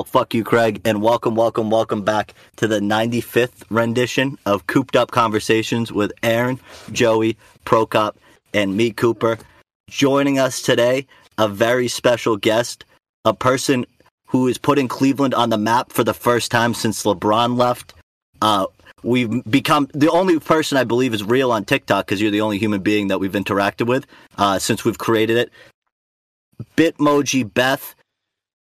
Well, fuck you, Craig, and welcome, welcome, welcome back to the 95th rendition of Cooped Up Conversations with Aaron, Joey, Prokop, and me, Cooper. Joining us today, a very special guest, a person who is putting Cleveland on the map for the first time since LeBron left. Uh, we've become the only person I believe is real on TikTok because you're the only human being that we've interacted with uh, since we've created it. Bitmoji Beth.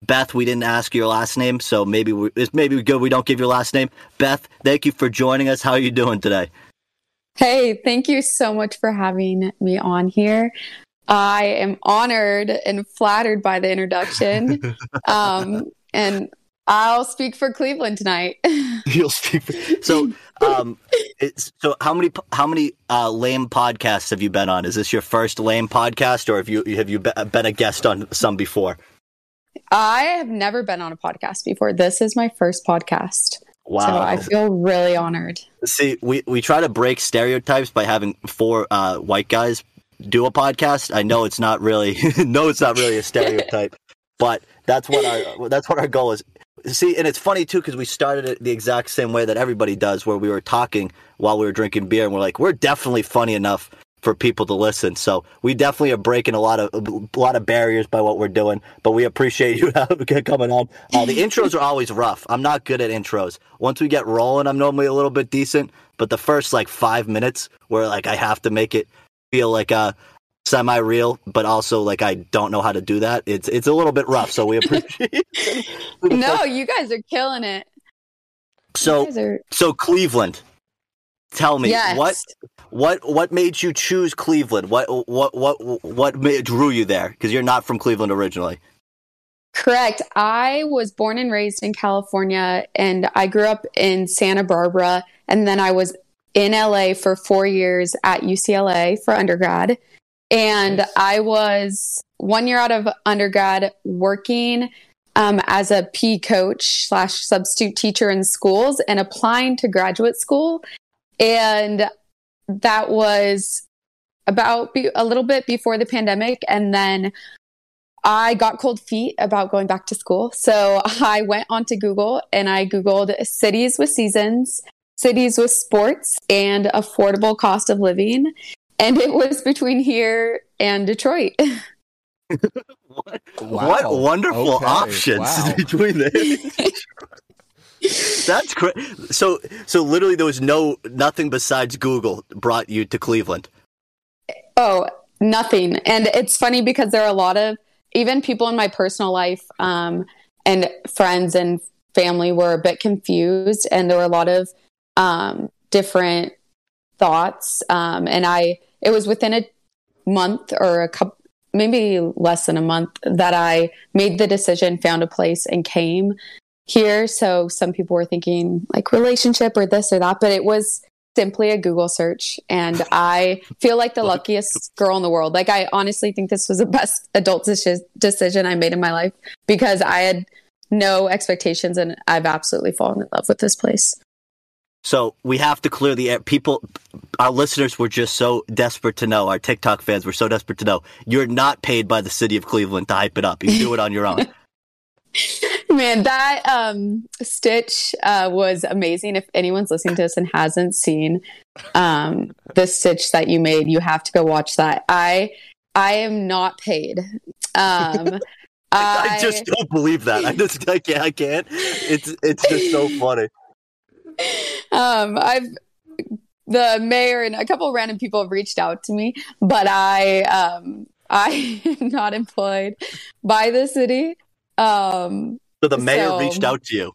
Beth, we didn't ask your last name, so maybe we, it's maybe good we don't give your last name. Beth, thank you for joining us. How are you doing today? Hey, thank you so much for having me on here. I am honored and flattered by the introduction. um, and I'll speak for Cleveland tonight. You'll speak. For, so, um, so how many how many uh, lame podcasts have you been on? Is this your first lame podcast, or have you have you been a guest on some before? I have never been on a podcast before. This is my first podcast. Wow. So I feel really honored. See, we, we try to break stereotypes by having four uh, white guys do a podcast. I know it's not really no, it's not really a stereotype, but that's what our that's what our goal is. See, and it's funny too because we started it the exact same way that everybody does, where we were talking while we were drinking beer, and we're like, we're definitely funny enough for people to listen. So we definitely are breaking a lot of a lot of barriers by what we're doing. But we appreciate you coming on. Uh, the intros are always rough. I'm not good at intros. Once we get rolling, I'm normally a little bit decent. But the first like five minutes, where like I have to make it feel like a semi real, but also like I don't know how to do that. It's it's a little bit rough. So we appreciate. no, you guys are killing it. So are... so Cleveland. Tell me yes. what what what made you choose Cleveland? What what what what made, drew you there? Because you're not from Cleveland originally. Correct. I was born and raised in California, and I grew up in Santa Barbara, and then I was in LA for four years at UCLA for undergrad. And nice. I was one year out of undergrad working um, as a PE coach slash substitute teacher in schools and applying to graduate school. And that was about be- a little bit before the pandemic. And then I got cold feet about going back to school. So I went onto Google and I Googled cities with seasons, cities with sports, and affordable cost of living. And it was between here and Detroit. what, wow. what wonderful okay. options wow. between there. That's great. So, so literally, there was no nothing besides Google brought you to Cleveland. Oh, nothing. And it's funny because there are a lot of even people in my personal life um, and friends and family were a bit confused, and there were a lot of um, different thoughts. Um, and I, it was within a month or a couple, maybe less than a month that I made the decision, found a place, and came here. So some people were thinking like relationship or this or that, but it was simply a Google search. And I feel like the luckiest girl in the world. Like, I honestly think this was the best adult decision I made in my life because I had no expectations and I've absolutely fallen in love with this place. So we have to clear the air. People, our listeners were just so desperate to know. Our TikTok fans were so desperate to know. You're not paid by the city of Cleveland to hype it up. You do it on your own. Man, that um, stitch uh, was amazing. If anyone's listening to this and hasn't seen um, the stitch that you made, you have to go watch that. I I am not paid. Um, I, I, just don't believe that. I just I can't. I can't. It's it's just so funny. Um, I've the mayor and a couple of random people have reached out to me, but I um I am not employed by the city. Um, so the mayor so, reached out to you,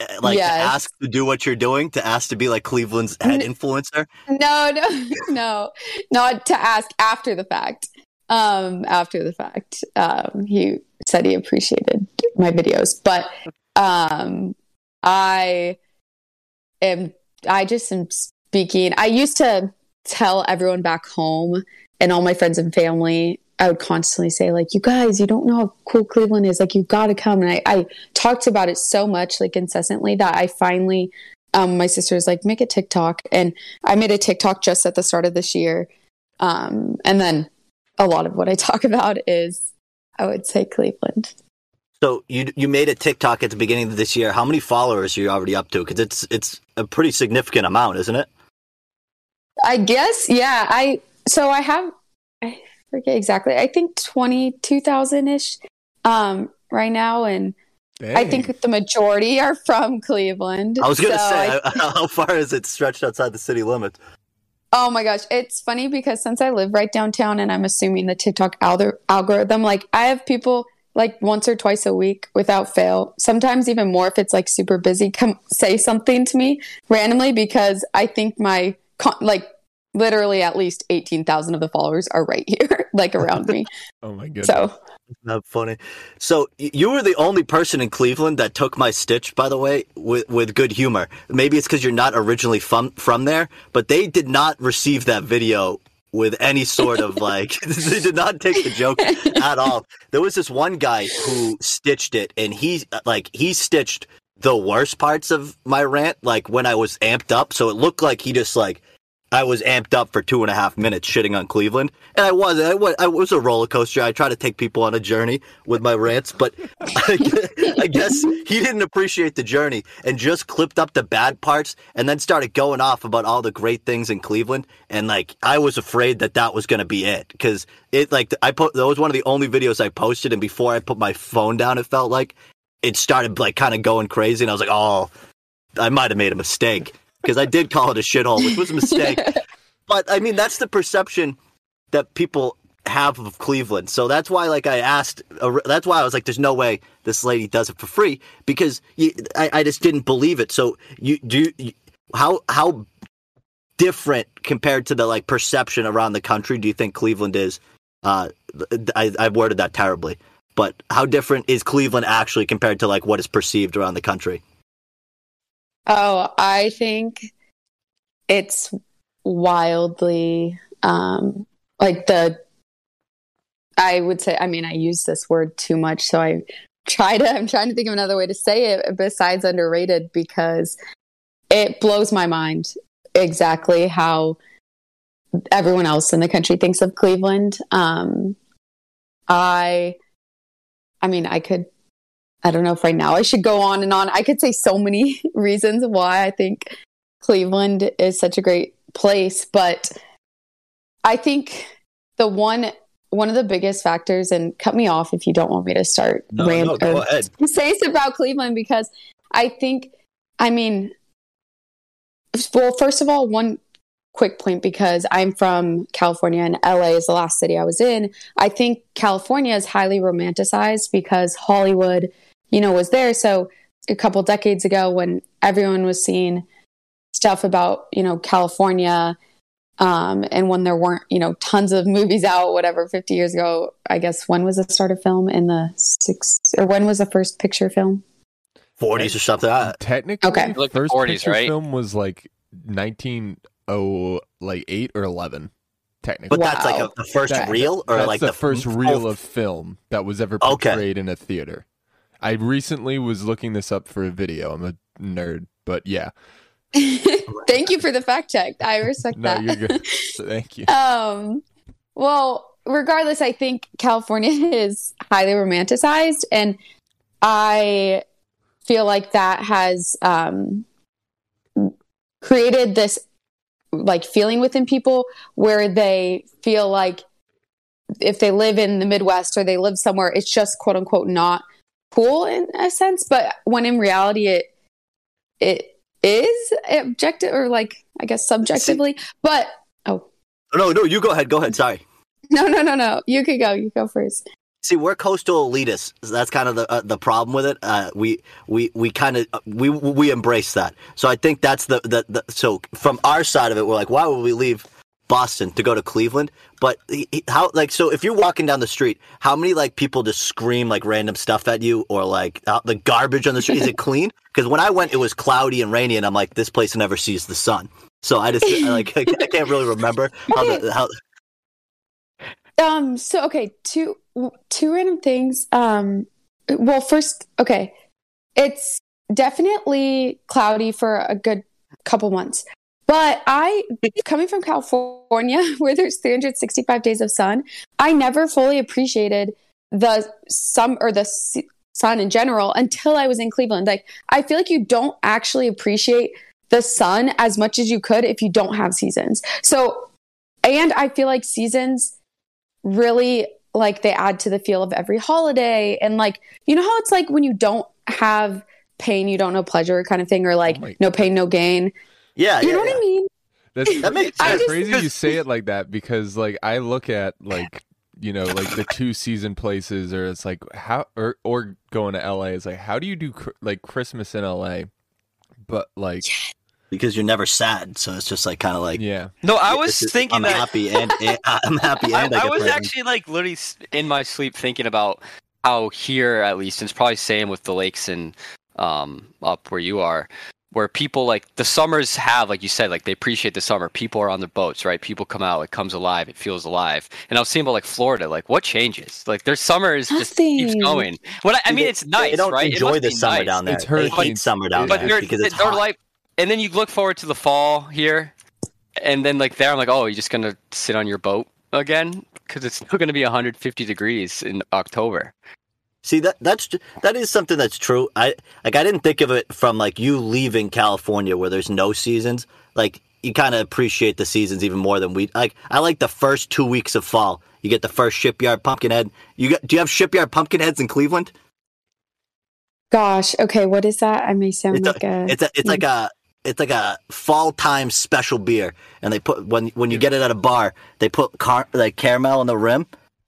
eh, like yes. to ask to do what you're doing, to ask to be like Cleveland's head influencer. No, no, no, not to ask after the fact. Um, after the fact, um, he said he appreciated my videos, but um, I am. I just am speaking. I used to tell everyone back home and all my friends and family I would constantly say, like, you guys, you don't know how cool Cleveland is. Like, you got to come. And I, I talked about it so much, like, incessantly that I finally, um, my sister was like, make a TikTok. And I made a TikTok just at the start of this year. Um, and then a lot of what I talk about is, I would say, Cleveland. So you you made a TikTok at the beginning of this year. How many followers are you already up to? Because it's it's a pretty significant amount, isn't it? I guess, yeah. I so I have I forget exactly. I think twenty two thousand ish um, right now, and Dang. I think the majority are from Cleveland. I was gonna So say, I- how far is it stretched outside the city limits? Oh my gosh, it's funny because since I live right downtown, and I'm assuming the TikTok algor- algorithm, like I have people like once or twice a week without fail. Sometimes even more if it's like super busy. Come say something to me randomly because I think my con- like literally at least eighteen thousand of the followers are right here, like around me. Oh my goodness. So Not funny. So you were the only person in Cleveland that took my stitch, by the way, with with good humor. Maybe it's because you're not originally from from there, but they did not receive that video with any sort of like. they did not take the joke at all. There was this one guy who stitched it, and he uh, like he stitched the worst parts of my rant, like when I was amped up. So it looked like he just like I was amped up for two and a half minutes shitting on Cleveland, and I was. I was, I was a roller coaster. I try to take people on a journey with my rants, but I I guess he didn't appreciate the journey and just clipped up the bad parts, and then started going off about all the great things in Cleveland. And like, I was afraid that that was going to be it because it like I put that was one of the only videos I posted, and before I put my phone down, it felt like it started like kind of going crazy, and I was like, oh, I might have made a mistake because I did call it a shithole, which was a mistake. but I mean, that's the perception that people have of Cleveland. So that's why, like, I asked. Uh, that's why I was like, "There's no way this lady does it for free," because you, I, I just didn't believe it. So you do you, how how different compared to the like perception around the country do you think Cleveland is? Uh, I, I've worded that terribly, but how different is Cleveland actually compared to like what is perceived around the country? Oh, I think it's wildly um like the I would say I mean I use this word too much so I try to I'm trying to think of another way to say it besides underrated because it blows my mind exactly how everyone else in the country thinks of Cleveland. Um I I mean I could I don't know if right now I should go on and on. I could say so many reasons why I think Cleveland is such a great place, but I think the one one of the biggest factors, and cut me off if you don't want me to start No, rant- no, or say about Cleveland because I think, I mean, well, first of all, one quick point because I'm from California and LA is the last city I was in. I think California is highly romanticized because Hollywood, you know, was there. So a couple decades ago when everyone was seeing stuff about, you know, California, um, and when there weren't, you know, tons of movies out, whatever, 50 years ago, I guess when was the start of film in the six or when was the first picture film? 40s or something. I, Technically, Okay. Like first 40s, picture right? film was like 19oh like 8 or 11 technically. but that's like a, the first That- reel, or That's like the, first full- reel of film that was ever Okay. portrayed in a theater. I recently was looking this up for a video. I'm a nerd, but yeah. Thank you for the fact check. I respect No, that. you're good. Thank you. um, well, regardless, I think California is highly romanticized, and I feel like that has um, created this like feeling within people where they feel like if they live in the Midwest or they live somewhere, it's just quote unquote not cool in a sense. But when in reality, it it is objective or like I guess subjectively. But oh No, no, you go ahead. Go ahead. Sorry. no no no no, you could go. You go first. See, we're coastal elitists. That's kind of the uh, the problem with it. Uh, we we we kind of we we embrace that. So I think that's the, the the so from our side of it, we're like, why would we leave Boston to go to Cleveland? But he- he- how like so if you're walking down the street, how many like people just scream like random stuff at you or like uh, the garbage on the street? Is it clean? Because when I went, it was cloudy and rainy, and I'm like, this place never sees the sun. So I just I, like I can't really remember how the how. Um. So okay, two two random things. Um. Well, first, okay, it's definitely cloudy for a good couple months. But I, coming from California, where there's 365 days of sun, I never fully appreciated the sum or the sun in general until I was in Cleveland. Like, I feel like you don't actually appreciate the sun as much as you could if you don't have seasons. So, and I feel like seasons really like they add to the feel of every holiday. And like, you know how it's like when you don't have pain, you don't know pleasure kind of thing, or like Oh no pain, no gain. Yeah, You yeah, know what. I mean? That's That makes I it's just- crazy you say it like that because like I look at like you know like the two season places or it's like how or or going to LA is like how do you do cr- like Christmas in LA but like because you're never sad, so it's just like kind of like yeah No, I was this is- thinking I'm that happy and, and I'm happy I, and I, I get was actually like literally in my sleep thinking about how here at least, and it's probably same with the lakes and um up where you are, where people like the summers have, like you said, like they appreciate the summer. People are on the boats, right? People come out, it comes alive, it feels alive. And I was thinking about like Florida, like what changes? Like their summer summers just keeps going. What I, I mean, They- it's nice, They don't right? Enjoy the summer nice. down there. It's they hurricane- hate summer down but there because it's they're hot. like, and then you look forward to the fall here, and then like there, I'm like, oh, you're just gonna sit on your boat again because it's still gonna be 150 degrees in October. See that that's that is something that's true. I like I didn't think of it from like you leaving California where there's no seasons. Like you kind of appreciate the seasons even more than we like. I like the first two weeks of fall. You get the first shipyard pumpkinhead. You got do you have shipyard pumpkinheads in Cleveland? Gosh, okay, what is that? I may sound It's like a, It's a it's like hmm. a it's like a fall time special beer, and they put when when you get it at a bar, they put car like caramel on the rim,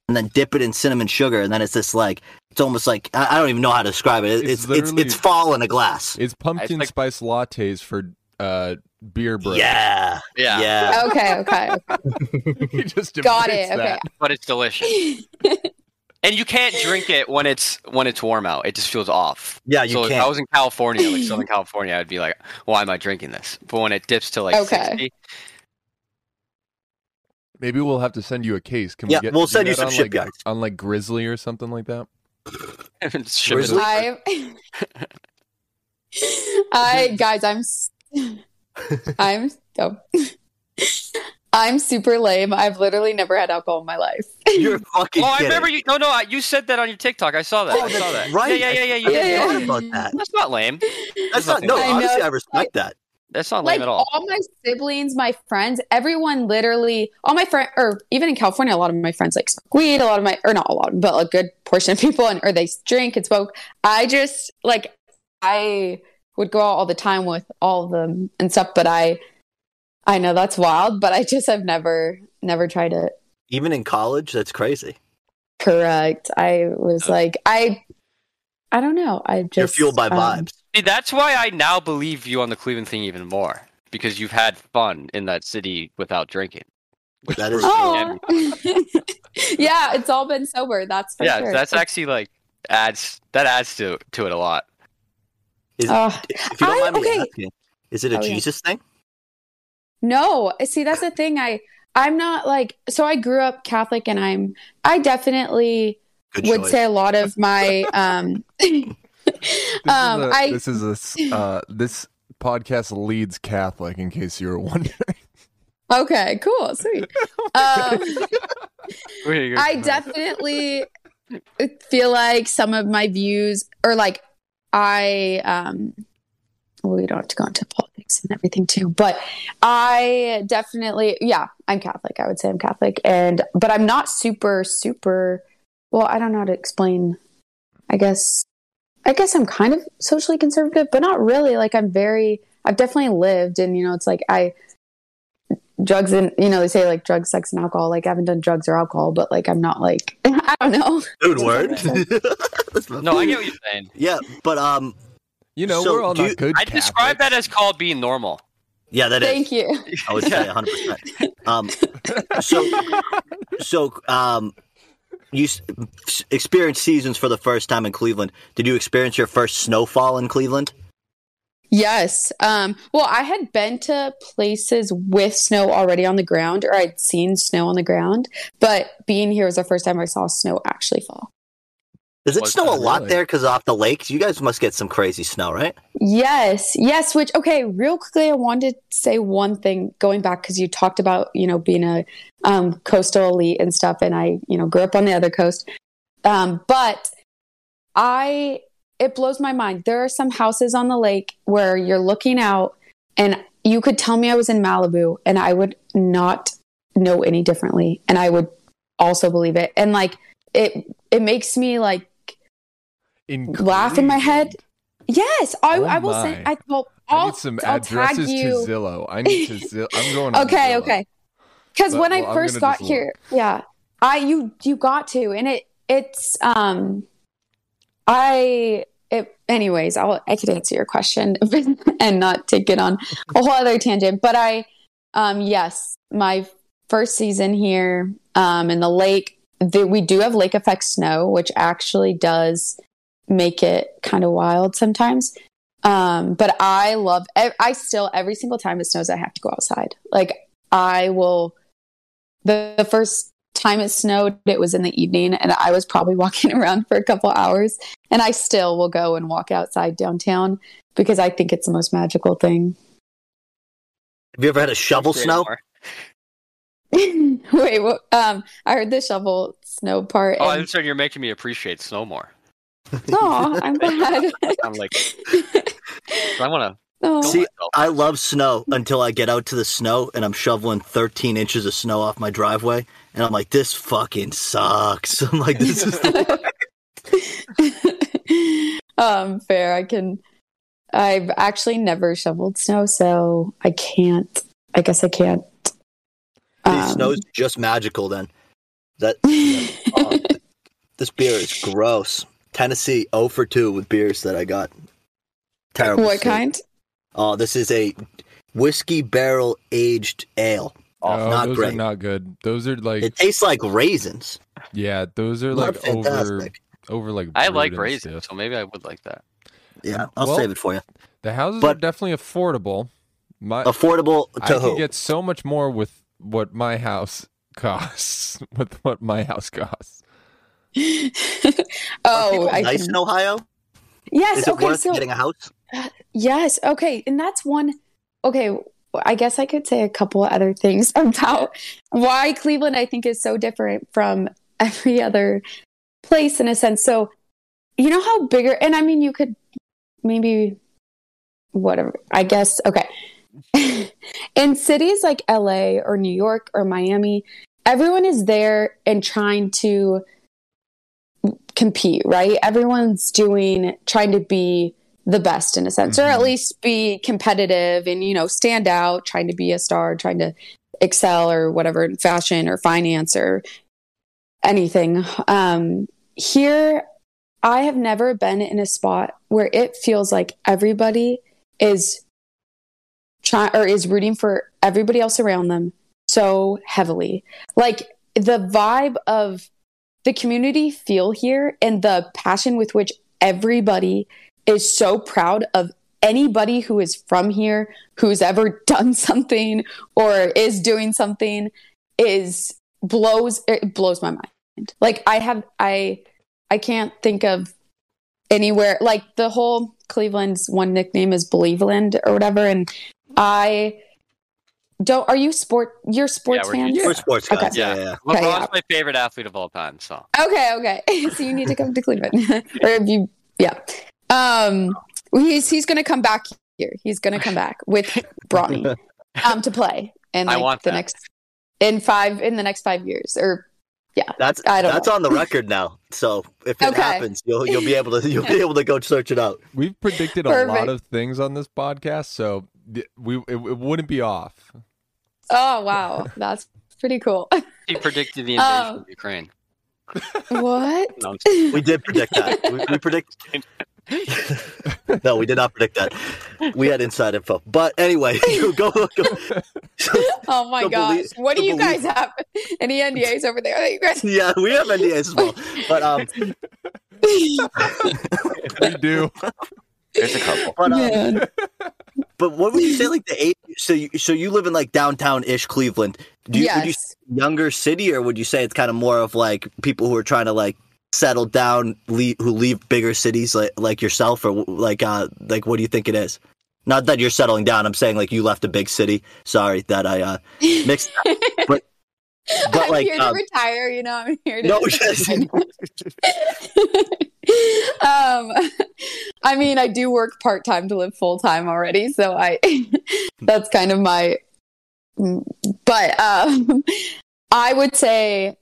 and then dip it in cinnamon sugar, and then it's this like it's almost like I I don't even know how to describe it. It- It's It's it's literally- it's fall in a glass. it's pumpkin like- spice lattes for uh beer bros Yeah, Yeah. yeah. okay, okay, He just got embraced it. Okay. But it's delicious, and you can't drink it when it's when it's warm out. It just feels off. Yeah, you so if can't. I was in California, like Southern California, I'd be like, why am I drinking this? But when it dips to like Okay. 60, Maybe we'll have to send you a case. Can Yeah, we get we'll send you some on, shipyards. Like, on like Drizly or something like that. It's shipping- Drizly? I, I guys, I'm, s- I'm, oh. I'm super lame. I've literally never had alcohol in my life. You're fucking Oh, I kidding. remember you. No, no, you said that on your TikTok. I saw that. Oh, I saw that. right. Yeah, yeah, yeah, yeah. You I. Yeah. about that. That's not lame. That's not no. I know. Honestly, I respect that. That's not like lame at all. All my siblings, my friends, everyone literally, all my friends, or even in California, a lot of my friends like smoke weed. A lot of my, or not a lot, but a good portion of people, and or they drink and smoke. I just like I would go out all the time with all of them and stuff, but I, I know that's wild, but I just have never, never tried it. Even in college, that's crazy. Correct. I was like, I, I don't know. I just You're fueled by um, vibes. See, that's why I now believe you on the Cleveland thing even more because you've had fun in that city without drinking. That is Oh, yeah, it's all been sober. That's for yeah, sure. that's actually like adds that adds to to it a lot. Is, Uh, if you don't I- mind me okay. asking, is it a Oh, yeah. Jesus thing? No, see that's the thing. I I'm not like so. I grew up Catholic, and I'm I definitely would say a lot of my um. This um, a, I this is a uh, this podcast leads Catholic. In case you were wondering, okay, cool, sweet. Um, I definitely feel like some of my views, or like I, um, well, we don't have to go into politics and everything too, but I definitely, yeah, I'm Catholic. I would say I'm Catholic, and but I'm not super, super. Well, I don't know how to explain. I guess, I guess I'm kind of socially conservative, but not really. Like I'm very. I've definitely lived, and you know, it's like I drugs and you know they say like drugs sex and alcohol like i haven't done drugs or alcohol but like i'm not like i don't know Dude, word. no, I get what you're saying. Yeah, but um, you know So, we're all do not you- good. I describe that as called being normal. yeah, that is. thank you I would say 100. percent Um, so so um, you experienced seasons for the first time in Cleveland. Did you experience your first snowfall in Cleveland? yes um well i had been to places with snow already on the ground or i'd seen snow on the ground but being here was the first time i saw snow actually fall Does it snow a that lot there? Because off the lakes, you guys must get some crazy snow, right? Yes, yes. Which okay, real quickly, I wanted to say one thing going back because you talked about you know being a um, coastal elite and stuff, and I you know grew up on the other coast. Um, but I it blows my mind. There are some houses on the lake where you're looking out and you could tell me I was in Malibu and I would not know any differently and I would also believe it. And like it it makes me like In laugh in my head. Yes, I, Oh I will my. say I will I I'll, need some I'll tag addresses to you. Zillow. I need to. Zill- I'm going. Okay, okay. Because when well, I first got here, yeah, I you you got to, and it it's um, I it anyways. I'll I could answer your question and not take it on a whole other tangent, but I um yes, my first season here um in the lake, the, we do have lake effect snow, which actually does make it kind of wild sometimes. Um, but I love, I, I still, every single time it snows, I have to go outside. Like, I will, the, the first time it snowed, it was in the evening, and I was probably walking around for a couple hours, and I still will go and walk outside downtown because I think it's the most magical thing. Have you ever had a shovel snow? Wait, what, um, I heard the shovel snow part. Oh, and, I'm sorry. You're making me appreciate snow more. Aw, I'm glad. I'm like, I want Aw. to. See, I love snow until I get out to the snow and I'm shoveling 13 inches of snow off my driveway, and I'm like, this fucking sucks. I'm like, this is the um, fair. I can. I've actually never shoveled snow, so I can't. I guess I can't. These Um, snow's just magical then. That oh, this beer is gross. Tennessee 0 for 2 with beers that I got. Terrible. what state. kind? Oh, this is a whiskey barrel aged ale. Oh, not those great. are not good. Those are like, It tastes like raisins. yeah, those are Not like over, fantastic. over like. I like raisins, stuff. so maybe I would like that. Yeah, I'll Well- save it for you. The houses But- are definitely affordable. My, Affordable I to could who? get so much more with what my house costs. with what my house costs. Are oh, people I nice can, in Ohio? yes. Is it okay, worth so getting a house? yes, okay, and that's one. Okay, I guess I could say a couple other things about why Cleveland I think is so different from every other place in a sense. So, you know how bigger, and I mean, you could maybe whatever. I guess okay. in cities like LA or New York or Miami, everyone is there and trying to compete, right? Everyone's doing trying to be the best in a sense, or at Mhm. least be competitive and you know stand out, trying to be a star, trying to excel or whatever in fashion or finance or anything. Um, here, I have never been in a spot where it feels like everybody is trying or is rooting for everybody else around them so heavily. Like the vibe of the community feel here and the passion with which everybody is so proud of anybody who is from here who's ever done something or is doing something is blows it blows my mind. Like i have i i can't think of anywhere like the whole cleveland's one nickname is believeland or whatever. And i don't are you sport you're sports we're fans huge We're sports guys. Okay. Yeah, yeah, yeah. LeBron's yeah. my favorite athlete of all time. So Okay, okay. so you need to come to Cleveland, or if you, yeah. Um, he's he's gonna come back here. He's gonna come back with Bronny, um, to play in I want the that. next in five in the next five years, or yeah That's I don't that's know. on the record now. So if it Okay. happens, you'll you'll be able to you'll be able to go search it out. We've predicted a lot of things on this podcast, so we it, it wouldn't be off. Oh wow, that's pretty cool. he predicted the invasion Um, of Ukraine. what? No, We did predict that. We, we predict. no, we did not predict that. We had inside info. But anyway, go. go. Oh my The gosh, belie- what do the you guys have? Any NDAs over there that you guys? Yeah, we have NDAs as well. But um, we do. There's a couple. but um, Man. But what would you say like the age? So you so you live in like downtown ish Cleveland. Do you, would you yes. younger city, or would you say it's kind of more of like people who are trying to like settle down, leave, who leave bigger cities like like yourself, or like uh like what do you think it is? Not that you're settling down. I'm saying like you left a big city. Sorry that I uh mixed. but but I'm like here um, to retire. You know, I'm here to. no, just, um, I mean, I do work part time to live full time already, so I that's kind of my. But um, I would say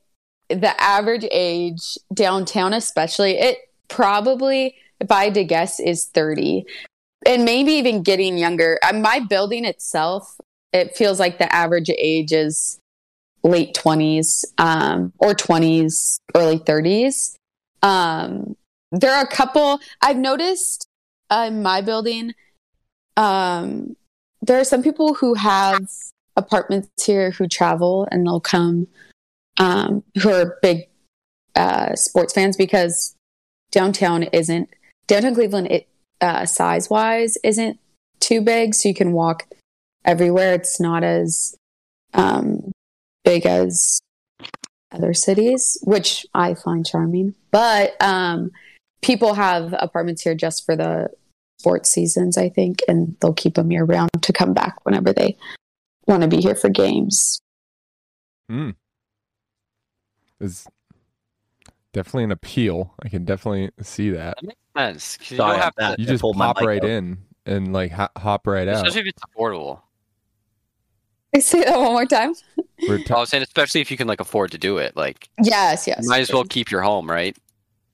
the average age downtown, especially, it probably, if I had to guess, is thirty, and maybe even getting younger. Uh, my building itself, it feels like the average age is late 20s um, or 20s, early 30s. Um, there are a couple I've noticed uh, in my building. Um, there are some people who have apartments here who travel and they'll come, um, who are big uh, sports fans because downtown isn't downtown Cleveland. It uh, size wise isn't too big, so you can walk everywhere. It's not as um, big as other cities, which I find charming. But um, people have apartments here just for the sports seasons, I think, and they'll keep them year round to come back whenever they want to be here for games. Hmm. Is definitely an appeal. I can definitely see that. That makes sense. 'cause You Sorry, don't have I'm to. You just pulled pop right out. in and like ho- hop right out. especially if it's affordable. I say that one more time. We're t- I was saying, especially if you can like afford to do it, like Yes, yes. you might as well keep your home, right?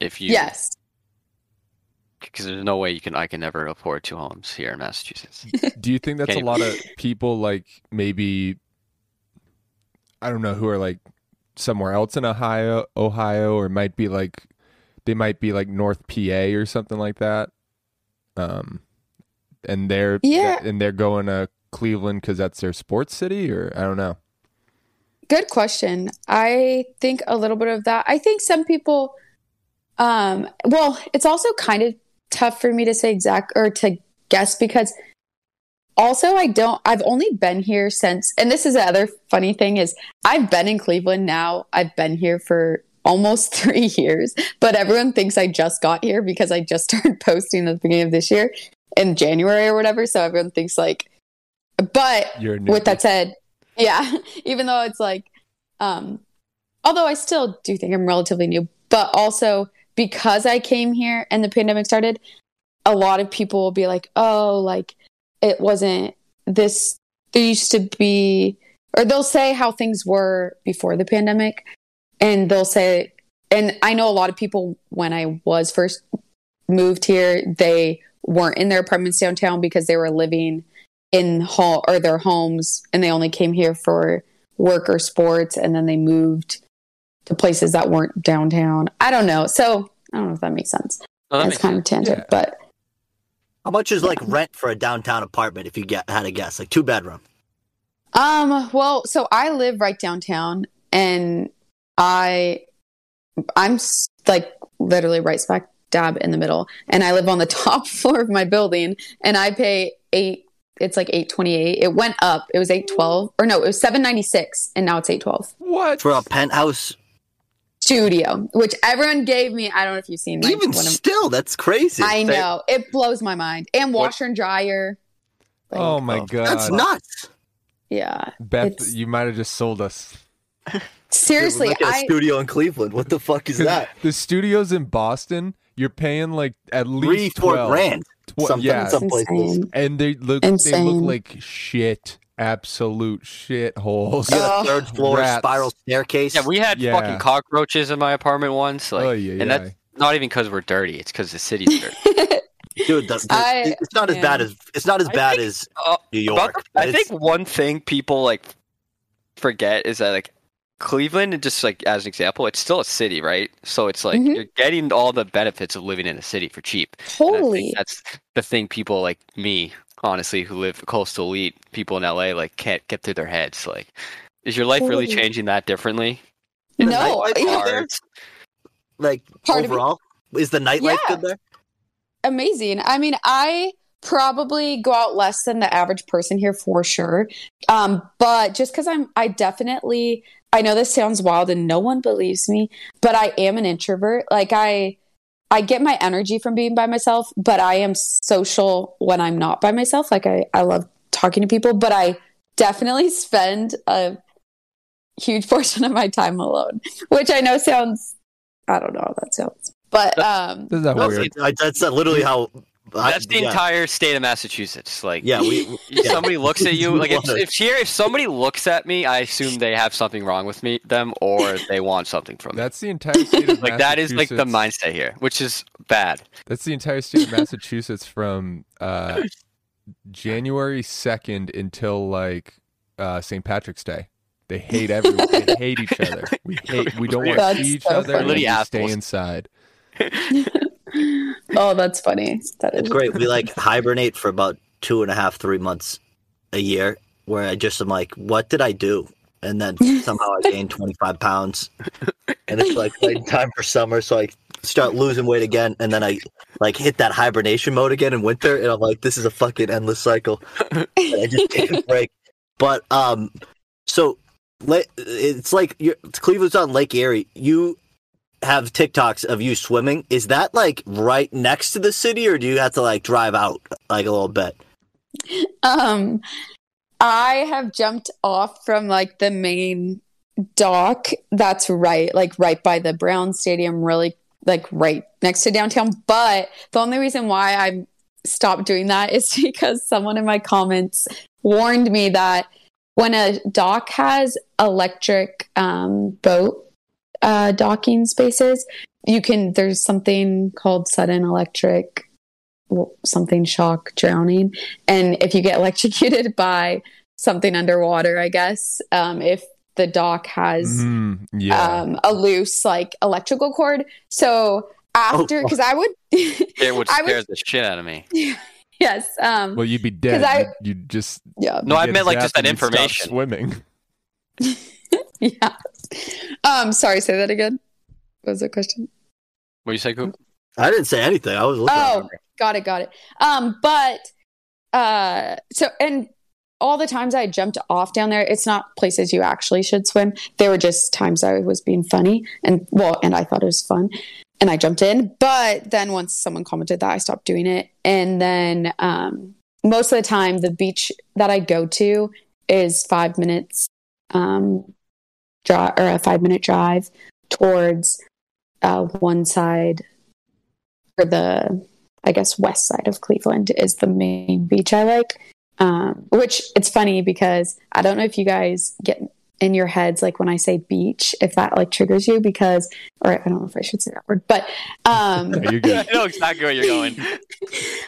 If you, Yes. Because there's no way you can. I can never afford two homes here in Massachusetts. Do you think that's Okay. a lot of people like maybe I don't know who are like somewhere else in Ohio, Ohio, or might be like they might be like North PA or something like that. Um, and they're Yeah. and they're going to Cleveland because that's their sports city, or I don't know. Good question. I think a little bit of that. I think some people um well, it's also kind of tough for me to say exact or to guess because also I don't I've only been here since and this is the other funny thing is I've been in Cleveland now. I've been here for almost 3 years, but everyone thinks I just got here because I just started posting at the beginning of this year in January or whatever, so everyone thinks like but You're with that said, yeah, even though it's like, um, although I still do think I'm relatively new, but also because I came here and the pandemic started, a lot of people will be like, oh, like it wasn't this, there used to be, or they'll say how things were before the pandemic. And they'll say, and I know a lot of people when I was first moved here, they weren't in their apartments downtown because they were living in hall or their homes and they only came here for work or sports and then they moved to places that weren't downtown. I don't know. So I don't know if that makes sense. No, that That's makes kind of tangent, Yeah. but How much is like rent for a downtown apartment? If you get had a guess, like two bedroom. um well, so I live right downtown and I I'm like literally right smack dab in the middle and I live on the top floor of my building and I pay 8 it's like 828. It went up. It was 812 or no, it was 796 and now it's 812. What for a penthouse. Studio, which everyone gave me. I don't know if you've seen my Even one of, still, that's crazy. I know it blows my mind. And washer and dryer. Like, Oh my Oh, god, That's nuts. yeah. Beth, you might have just sold us. Seriously, Look at studio in Cleveland. What the fuck is that? The studios in Boston, you're paying like at least Three, least four 12. grand. Tw- Some, yeah, some places. and they look they look like shit, absolute shit holes. You got a third floor Rats. spiral staircase. Yeah, we had Yeah. fucking cockroaches in my apartment once. Like, oh yeah, and yeah. that's not even because we're dirty. It's because the city's dirty. dude, the, the- I- it's not as yeah. bad as it's not as I bad think- as Uh, New about York. the- I It's- think one thing people like forget is that like Cleveland, and just like as an example, it's still a city, right? So it's like Mhm. you're getting all the benefits of living in a city for cheap. And I think Holy. that's the thing people like me, honestly, who live coastal elite, people in LA, like can't get through their heads. Like, is your life really changing that differently? the No, nightlife yeah. out there, like Part of overall, is the nightlife Yeah. good there? amazing. I mean, I probably go out less than the average person here for sure. Um, but just because I'm, I definitely, I know this sounds wild and no one believes me, but I am an introvert. Like I, I get my energy from being by myself, but I am social when I'm not by myself. Like I, I love talking to people, but I definitely spend a huge portion of my time alone, which I know sounds, I don't know how that sounds, But um, This is not weird. it's- I- that's literally how. I- That's the yeah. entire state of Massachusetts. Like, Yeah, we. we- yeah. somebody looks at you, like if, if here, if somebody looks at me, I assume they have something wrong with me, them, or they want something from me. That's the entire state of Like that is like the mindset here, which is bad. That's the entire state of Massachusetts from uh, January second until like uh, St. Patrick's Day. They hate everyone. they hate each other. We hate. We don't want to That's see each other. we Literally stay inside. Oh, that's funny. That is It's great. We like hibernate for about two and a half, three months a year, where I just am like, what did I do? And then somehow I gained 25 pounds. And it's like time for summer. So I start losing weight again. And then I like hit that hibernation mode again in winter. And I'm like, this is a fucking endless cycle. And I just take a break. But, um, so it's like you're, Cleveland's on Lake Erie. You have TikToks of you swimming. Is that like right next to the city, or do you have to like drive out like a little bit? Um, I have jumped off from like the main dock. That's right, like right by the Brown Stadium, really like right next to downtown. But the only reason why I stopped doing that is because someone in my comments warned me that when a dock has electric um, boat uh, docking spaces, you can. There's something called sudden electric something shock drowning and if you get electrocuted by something underwater i guess um, if the dock has Mhm, yeah. um, a loose like electrical cord so after Oh. because i would It would I would- the shit out of me. yes um well, you'd be dead. I- you you just yeah No, I meant like just that and you'd stop information. Swimming. yeah um sorry say that again what was the question What do you say, Coop? I didn't say anything. I was looking. Oh, it. got it, got it. Um, but uh, so and all the times I jumped off down there, it's not places you actually should swim. They were just times I was being funny and well, and I thought it was fun, and I jumped in. But then once someone commented that, I stopped doing it. And then um, most of the time, the beach that I go to is five minutes um, drive or a five minute drive towards uh, one side or the I guess west side of Cleveland is the main beach I like. Um, which it's funny because I don't know if you guys get in your heads like when I say beach, if that like triggers you because or I don't know if I should say that word, but um No, you're good. I know exactly where you're going.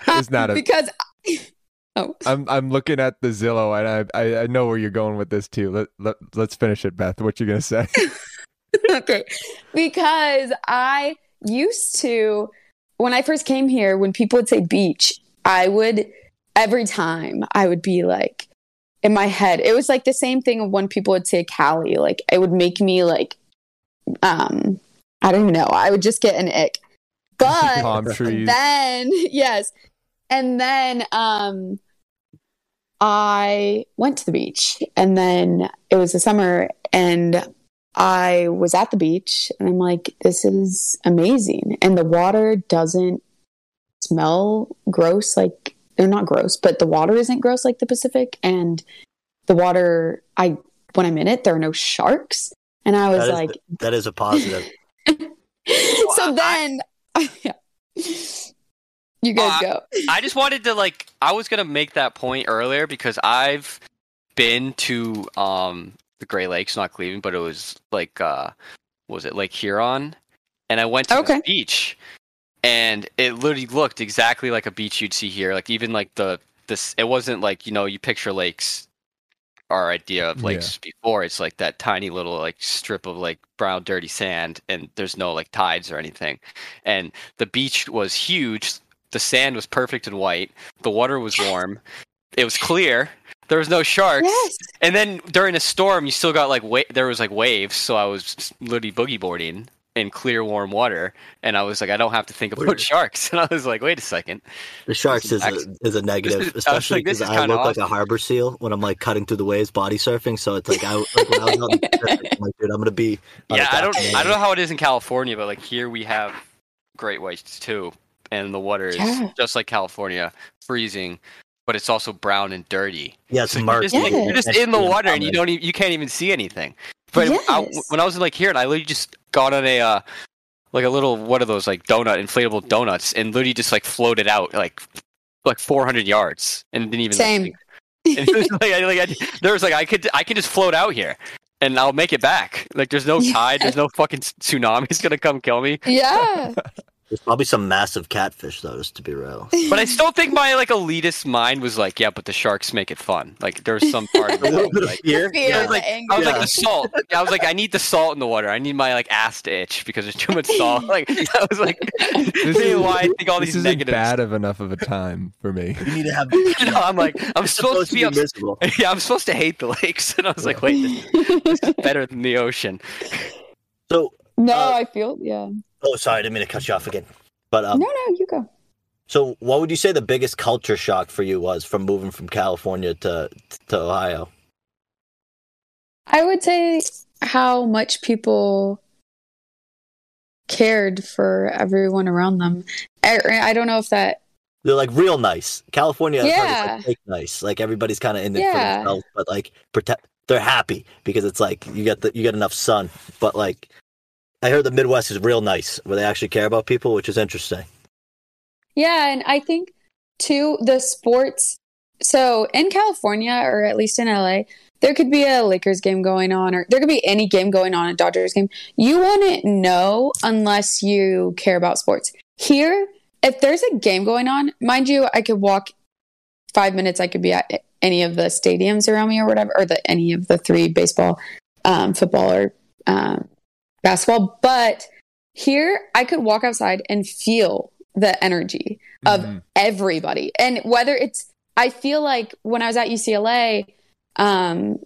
It's not a- because oh I'm I'm looking at the Zillow and I, I I know where you're going with this too. Let, let let's finish it, Beth. What you gonna say? okay. Because I used to, when I first came here, when people would say beach, I would, every time, I would be like, in my head, it was like the same thing of when people would say Cali. Like, it would make me like, um, I don't even know. I would just get an ick. But Palm trees. then yes and then um i went to the beach and then it was the summer and i was at the beach and i'm like this is amazing and the water doesn't smell gross like they're not gross but the water isn't gross like the pacific and the water i when i'm in it there are no sharks and i was That is like That is a positive. so then yeah. You guys Uh, go I just wanted to like I was gonna make that point earlier because I've been to um the Great Lakes, not Cleveland, but it was like uh was it Lake Huron? And I went to Okay. the beach and it literally looked exactly like a beach you'd see here. Like even like the this it wasn't like, you know, you picture lakes our idea of Yeah. lakes before. It's like that tiny little like strip of like brown dirty sand and there's no like tides or anything. And the beach was huge. The sand was perfect and white. The water was warm. It was clear. There was no sharks. yes And then during a storm, you still got like wa- there was like waves. So I was literally boogie boarding in clear, warm water, and I was like, I don't have to think about Weird. sharks. And I was like, wait a second. The sharks is is a, is a negative, this is- I was especially like, this because is I kinda look like a awesome. harbor seal when I'm like cutting through the waves, body surfing. So it's like I like when I was out in the Pacific, I'm like, dude, I'm gonna be. on a yeah, I don't. I don't know how it is in California, but like here we have great whites too, and the water is Yeah. just like California, freezing, but it's also brown and dirty. Yeah, it's So you're murky. just, like, Yeah. you're just in the the water and you don't even, you can't even see anything. But I, Yes. when I was in like here, and I literally just got on a uh, like a little what are those like donut inflatable donuts and literally just like floated out like like 400 yards and didn't even Same. and it was like, I, like I, there was like I could I could just float out here and I'll make it back. Like there's no Yeah. tide, there's no fucking tsunami's gonna come kill me. yeah. There's probably some massive catfish though, just to be real. But I still think my like elitist mind was like, yeah, but the sharks make it fun. Like there's some part of A little it bit of like, fear. Fear, Yeah, the like, anger. I was like the salt. I was like, I need the salt in the water. I need my like ass to itch because there's too much salt. Like I was like, This this is why I think all this these isn't negatives. bad of enough of a time for me. You need to have. You know, I'm like, I'm It's supposed to be. ups- miserable. yeah, I'm supposed to hate the lakes, and I was like, wait, this, this is better than the ocean. So, no, Uh, I feel yeah. Oh, sorry, I didn't mean to cut you off again. But um, no, no, you go. so what would you say the biggest culture shock for you was from moving from California to to Ohio? I would say how much people cared for everyone around them. I, I don't know if that They're like real nice. California, Yeah. like, nice. Like everybody's kind of in it for themselves, but like protect. They're happy because it's like you get the you get enough sun. But like, I heard the Midwest is real nice, where they actually care about people, which is interesting. Yeah, and I think too the sports. So in California, or at least in LA, there could be a Lakers game going on, or there could be any game going on, a Dodgers game. You wouldn't know unless you care about sports. Here, if there's a game going on, mind you, I could walk five minutes. I could be at any of the stadiums around me, or whatever, or the any of the three baseball, um, football, or um, basketball. But here, I could walk outside and feel the energy of Mhm. everybody. And whether it's, I feel like when I was at UCLA, um,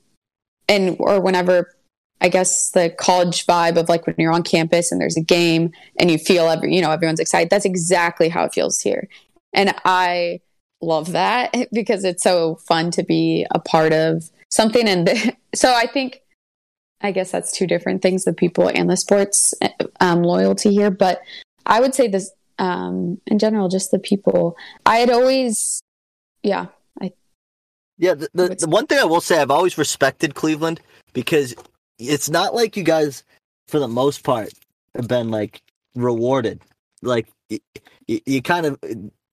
and or whenever, I guess the college vibe of like when you're on campus and there's a game and you feel every, you know, everyone's excited. That's exactly how it feels here, and I love that because it's so fun to be a part of something. And so I think, I guess that's two different things: the people and the sports um, loyalty here. But I would say this um, in general, just the people. I had always, yeah, I, Yeah, the, the, the one thing I will say, I've always respected Cleveland because it's not like you guys, for the most part, have been like rewarded. Like you, you kind of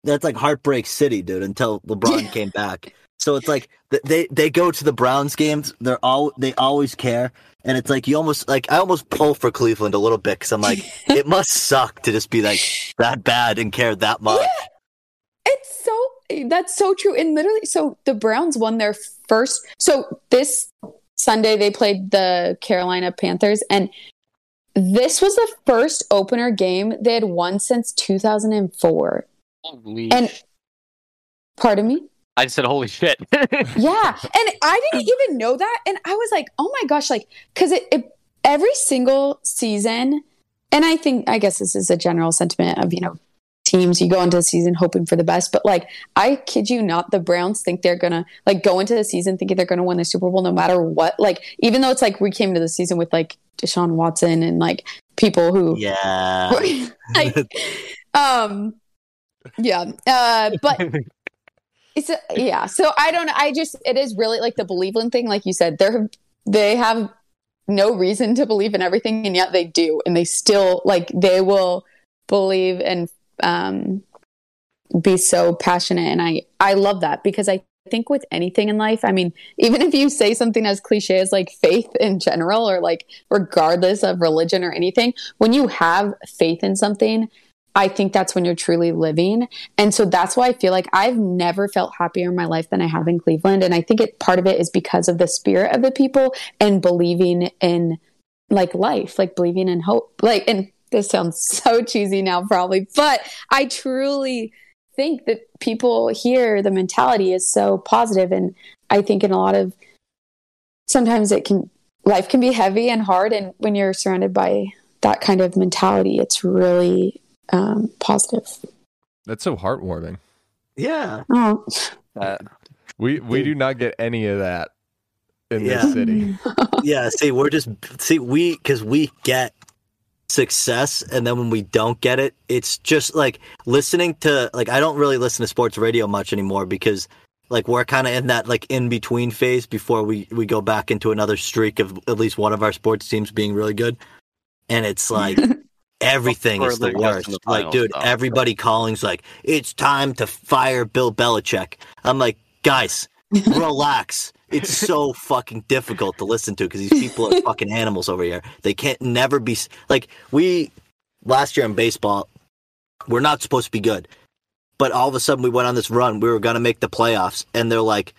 that's like heartbreak city, dude. Until LeBron came back, so it's like they they go to the Browns games. They're all they always care, and it's like you almost like I almost pull for Cleveland a little bit because I'm like it must suck to just be like that bad and care that much. it's so that's so true. And literally, so the Browns won their first. So this Sunday they played the Carolina Panthers, and this was the first opener game they had won since 2004. Holy And pardon me. I just said, holy shit. Yeah. And I didn't even know that. And I was like, oh my gosh, like, because it, it, every single season, and I think, I guess this is a general sentiment of, you know, teams, you go into the season hoping for the best. But like, I kid you not, the Browns think they're going to, like, go into the season thinking they're going to win the Super Bowl no matter what. Like, even though it's like we came to the season with like Deshaun Watson and like people who, Yeah, like, um, yeah. Uh, but it's a, yeah. So I don't. I just it is really like the Believeland thing, like you said. They're they have no reason to believe in everything, and yet they do, and they still like they will believe and um, be so passionate. And I I love that because I think with anything in life, I mean, even if you say something as cliche as like faith in general, or like regardless of religion or anything, when you have faith in something. I think that's when you're truly living. And so that's why I feel like I've never felt happier in my life than I have in Cleveland. And I think it part of it is because of the spirit of the people and believing in like life, like believing in hope. Like, and this sounds so cheesy now, probably, but I truly think that people here, the mentality is so positive. And I think in a lot of sometimes it can, life can be heavy and hard. And when you're surrounded by that kind of mentality, it's really um, positive. That's so heartwarming. yeah. Oh, Uh, We we do not get any of that in Yeah. this city. yeah see we're just see we because we get success and then when we don't get it it's just like listening to like i don't really listen to sports radio much anymore because like we're kind of in that like in between phase before we we go back into another streak of at least one of our sports teams being really good and it's like everything is the leading us to worst. the like, dude, though. everybody calling's like, it's time to fire Bill Belichick. I'm like, guys, relax. It's so fucking difficult to listen to because these people are fucking animals over here. They can't never be like we last year in baseball. We're not supposed to be good, but all of a sudden we went on this run. We were gonna make the playoffs, and they're like,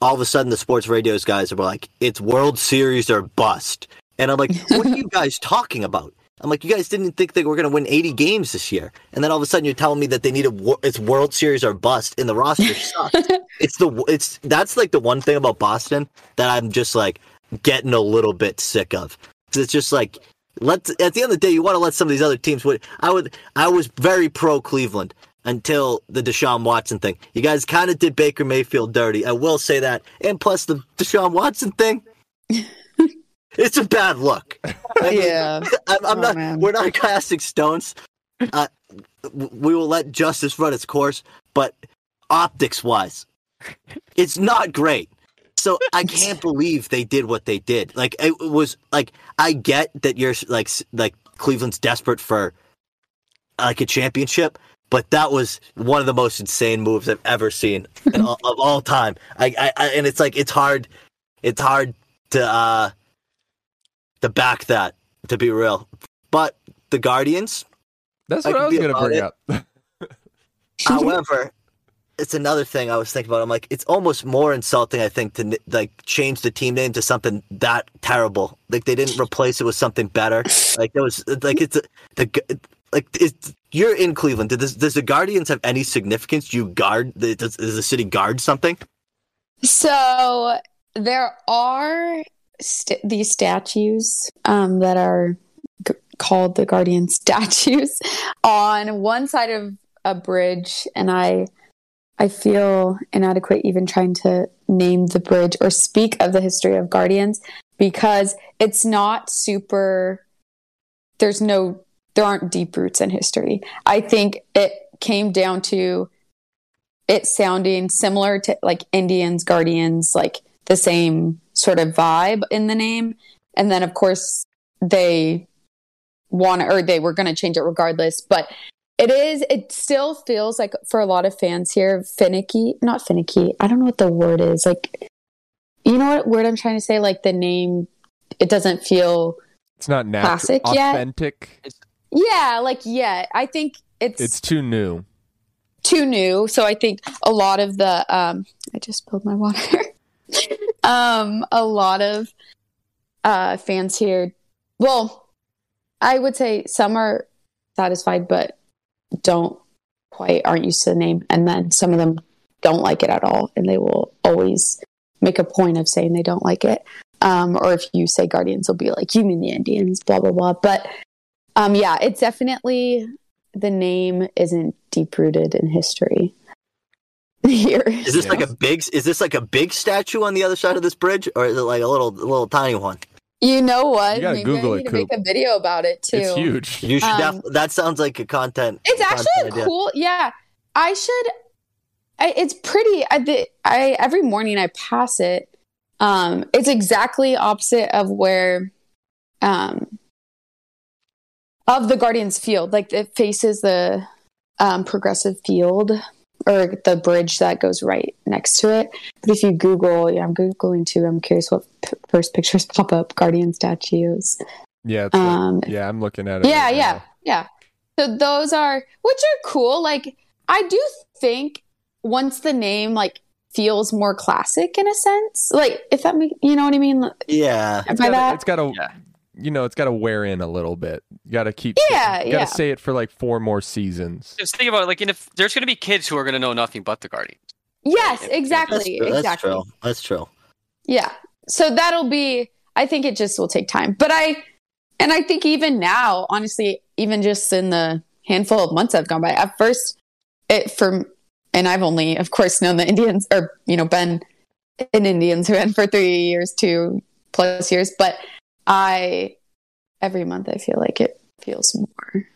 all of a sudden the sports radios guys are like, it's World Series or bust. And I'm like, what are you guys talking about? I'm like, you guys didn't think they were going to win 80 games this year, and then all of a sudden you're telling me that they need a it's World Series or bust, and the roster sucks. it's the it's that's like the one thing about Boston that I'm just like getting a little bit sick of. It's just like let's at the end of the day, you want to let some of these other teams win. I would I was very pro Cleveland until the Deshaun Watson thing. You guys kind of did Baker Mayfield dirty. I will say that, and plus the Deshaun Watson thing. It's a bad look. Yeah. I'm, I'm Oh, not. man. We're not casting stones. Uh, we will let justice run its course, but optics wise, it's not great. So I can't believe they did what they did. Like it was like I get that you're like like Cleveland's desperate for like a championship, but that was one of the most insane moves I've ever seen in all, of all time. I, I, I and it's like it's hard, it's hard to uh to back that to be real. But the Guardians, That's what I, could was gonna bring about up. however, it's another thing I was thinking about. I'm like, it's almost more insulting, I think, to like change the team name to something that terrible. Like they didn't replace it with something better. Like there was like it's the Gu- like it's you're in Cleveland. Does does the Guardians have any significance? Do you guard? Does, does the city guard something? So there are st- these statues um, that are g- called the Guardian statues on one side of a bridge, and I I feel inadequate even trying to name the bridge or speak of the history of Guardians because it's not super. There's no there aren't deep roots in history. I think it came down to it sounding similar to like Indians, Guardians, like the same sort of vibe in the name. And then, of course, they want to, or they were going to change it regardless. But it is, it still feels like for a lot of fans here, finicky, not finicky. I don't know what the word is. Like, you know what word I'm trying to say? Like the name, it doesn't feel, It's not natural, Classic yet? authentic. yeah, like, yeah. I think it's, It's too new. too new. So I think a lot of the um I just spilled my water. um a lot of uh fans here. Well, I would say some are satisfied but don't quite aren't used to the name. And then some of them don't like it at all. And they will always make a point of saying they don't like it. Um or if you say Guardians they'll be like you mean the Indians blah blah blah. But um yeah, it's definitely the name isn't deep rooted in history here. Is this like a big? Is this like a big statue on the other side of this bridge, or is it like a little, little tiny one? You know what? You gotta Maybe Google I it, need to make a video about it too. It's huge. You should. Um, def- that sounds like a content. It's content actually idea. cool. Yeah, I should. I, it's pretty. I, the, I every morning I pass it. Um, it's exactly opposite of where, um, of the Guardians Field. Like it faces the um, progressive field or the bridge that goes right next to it. But if you Google, yeah, I'm googling too. I'm curious what p- first pictures pop up. Guardian statues. Yeah, it's like- Um, yeah, I'm looking at it. yeah, right yeah, now. yeah. So those are which are cool. Like I do think once the name like feels more classic in a sense, like if that make you know what I mean. Yeah. It's By gotta, that- it's got a Yeah. You know, it's got to wear in a little bit. You got to keep. Yeah, You got to yeah. say it for like four more seasons. Just think about it, like, and if there's going to be kids who are going to know nothing but the Guardians. Yes, That's That's exactly. That's true. That's true. Yeah. So that'll be. I think it just will take time, but I, and I think even now, honestly, even just in the handful of months I've gone by, at first, it from, and I've only, of course, known the Indians or you know been in Indians who for three years, two plus years, but I every month I feel like it feels more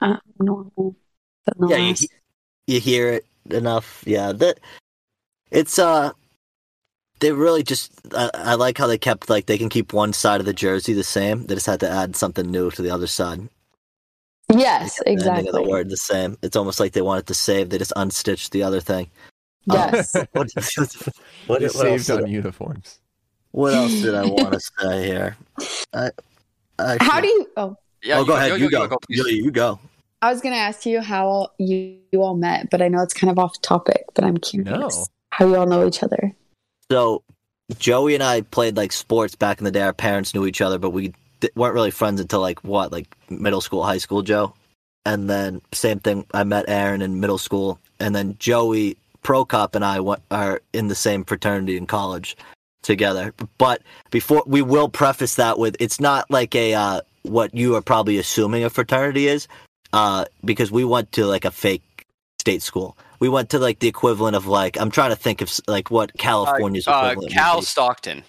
uh, normal than the Yeah, you, last. you hear it enough. Yeah, that it's uh, they really just. I, I like how they kept like they can keep one side of the jersey the same. They just had to add something new to the other side. Yes, The ending of the word the same. It's almost like they wanted to save. They just unstitched the other thing. Um, Yes. what, what, what, They else saved on I, uniforms. what else did I want to say here? I, actually, How do you? Oh, Yeah, oh, go ahead. You, go. please. You, you go. I was going to ask you how you, you all met, but I know it's kind of off topic. But I'm curious No. how you all know each other. So, Joey and I played like sports back in the day. Our parents knew each other, but we di- weren't really friends until like what, like middle school, high school, Joe. And then same thing. I met Aaron in middle school, and then Joey Prokop and I wa- are in the same fraternity in college together. But before we will preface that with it's not like a uh, what you are probably assuming a fraternity is, uh, because we went to like a fake state school. We went to like the equivalent of like I'm trying to think of like what California's Uh, equivalent. would Cal. Stockton.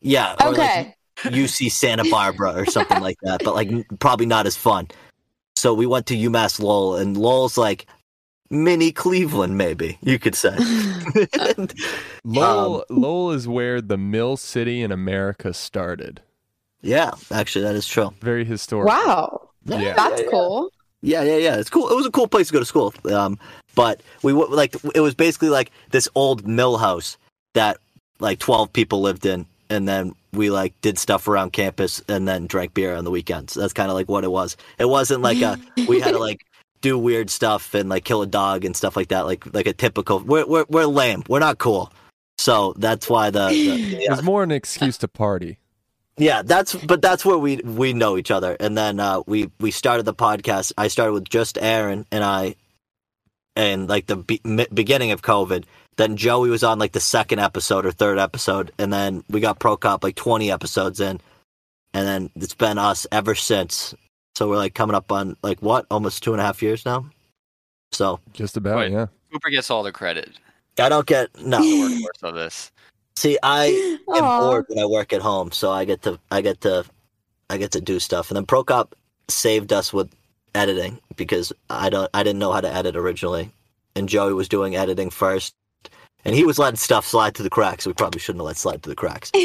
yeah, or like Okay. UC Santa Barbara or something like that, but like probably not as fun. So we went to UMass Lowell, and Lowell's like mini Cleveland, maybe you could say. And, Lowell, Lowell is where the Mill City in America started. yeah, actually, that is true. Very historic. wow. Yeah. That's yeah, cool. Yeah, yeah, yeah. It's cool. It was a cool place to go to school. Um, but we w- like it was basically like this old mill house that like twelve people lived in, and then we like did stuff around campus, and then drank beer on the weekends. That's kind of like what it was. It wasn't like a we had to like do weird stuff and like kill a dog and stuff like that. Like like a typical. We're we're, we're lame. We're not cool. So that's why the, the It yeah, was more an excuse to party. yeah, that's but that's where we we know each other, and then uh, we we started the podcast. I started with just Aaron and I, and like the be- beginning of COVID. Then Joey was on like the second episode or third episode, and then we got Prokop like twenty episodes in, and then it's been us ever since. So we're like coming up on like what almost two and a half years now. So Just about, Wait. yeah. Cooper gets all the credit. I don't get no. The workhorse of this. See, I am Aw. bored when I work at home, so I get to I get to I get to do stuff. And then Prokop saved us with editing because I don't I didn't know how to edit originally, and Joey was doing editing first, and he was letting stuff slide through the cracks. We probably shouldn't have let slide through the cracks.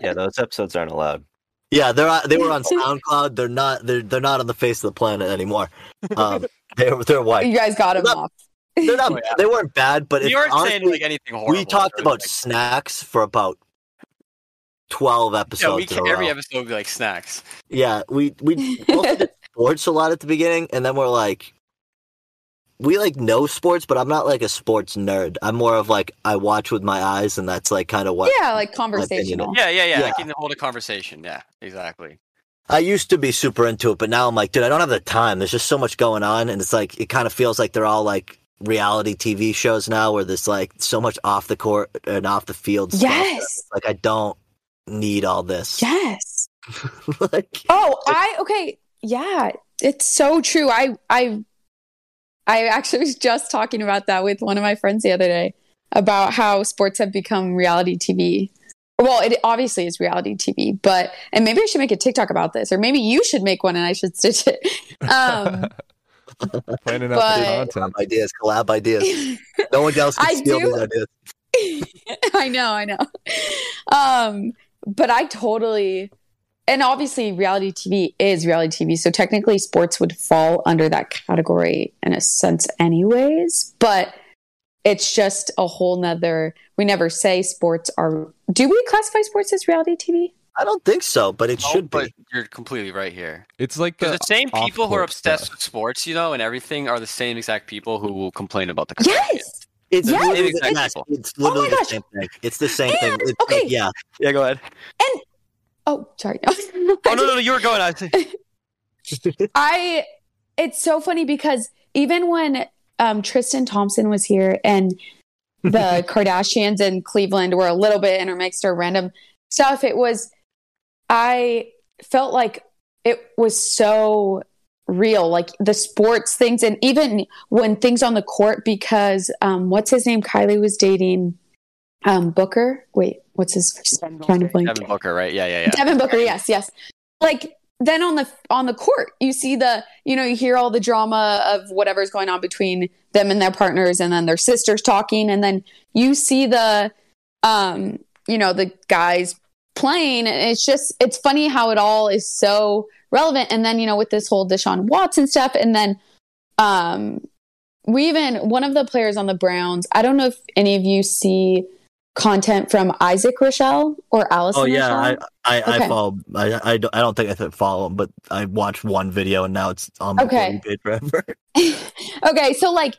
Yeah, those episodes aren't allowed. Yeah, they're on- they were on SoundCloud. They're not they're they're not on the face of the planet anymore. Um, they're they're white. You guys got him Not- off. They're not. Yeah. They weren't bad, but you if, weren't saying like anything horrible. we talked about like- snacks for about twelve episodes. yeah, episodes. we in can, a every episode would be like snacks. Yeah, we we also did sports a lot at the beginning, and then we're like, we like know sports, but I'm not like a sports nerd. I'm more of like I watch with my eyes, and that's like kind of what yeah, like opinion conversational. Yeah, yeah, yeah. Yeah. I can hold a conversation. Yeah, exactly. I used to be super into it, but now I'm like, dude, I don't have the time. There's just so much going on, and it's like it kind of feels like they're all like reality TV shows now, where there's like so much off the court and off the field. stuff. Yes. like I don't need all this. Yes. like, Oh, I okay. Yeah, it's so true. I I I actually was just talking about that with one of my friends the other day about how sports have become reality TV. Well, it obviously is reality TV, but and maybe I should make a TikTok about this, or maybe you should make one and I should stitch it. Um, Planning out but- the collab content. ideas, collab ideas. No one else can I steal do- these ideas. I know, I know. Um, but I totally, and obviously, reality TV is reality TV. So technically, sports would fall under that category in a sense, anyways. But it's just a whole nother. We never say sports are. Do we classify sports as reality TV? I don't think so, but it Oh, should but be. you're completely right here. It's like Because the the same people who are obsessed stuff. with sports, you know, and everything, are the same exact people who will complain about the. Kardashians. Yes. It's Yes, literally, it's- the, it's- it's literally Oh my the gosh. same thing. It's the same thing. It's, okay. yeah. Yeah, go ahead. Oh, sorry. Oh no, no, no, you were going. I I it's so funny because even when um, Tristan Thompson was here and the Kardashians in Cleveland were a little bit intermixed or random stuff, it was I felt like it was so real, like the sports things, and even when things on the court. Because um, what's his name? Kylie was dating um, Booker. Wait, what's his? first name? Trying to blank. Devin Booker, right? Yeah, yeah, yeah. Devin Booker, yes, yes. Like then on the on the court, you see the you know you hear all the drama of whatever's going on between them and their partners, and then their sisters talking, and then you see the um you know the guys playing, and it's just it's funny how it all is so relevant. And then, you know, with this whole Deshaun Watson stuff, and then um we even one of the players on the Browns, I don't know if any of you see content from Isaac Rochell or Allison. Oh yeah, I Rochell. I, I Okay. follow. I, I don't I don't think I follow him, but I watched one video and now it's on my Okay. okay. page forever. okay, so like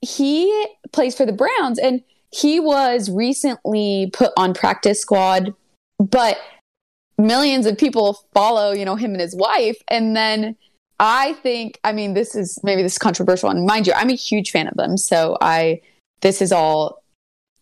he plays for the Browns and he was recently put on practice squad, but millions of people follow, you know, him and his wife. And then I think, I mean, this is maybe this is controversial. And mind you, I'm a huge fan of them. So I, this is all,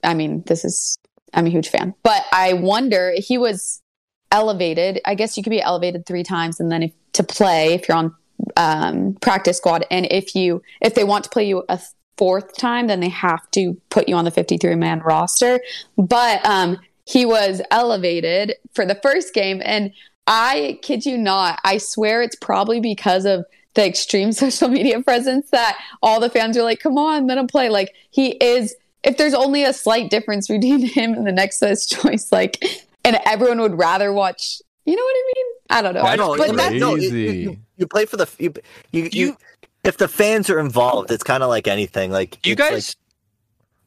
I mean, this is, I'm a huge fan. But I wonder, he was elevated. I guess you could be elevated three times and then if, to play if you're on um, practice squad. And if you, if they want to play you a fourth time, then they have to put you on the 53 man roster. But um, he was elevated for the first game. And I kid you not, I swear it's probably because of the extreme social media presence that all the fans are like, come on, let him play. Like he is, if there's only a slight difference between him and the next best choice, like, and everyone would rather watch, you know what I mean? I don't know. I know, but you- that, no, you, you, you play for the you you, you, You- if the fans are involved, it's kind of like anything. Like you it's like- guys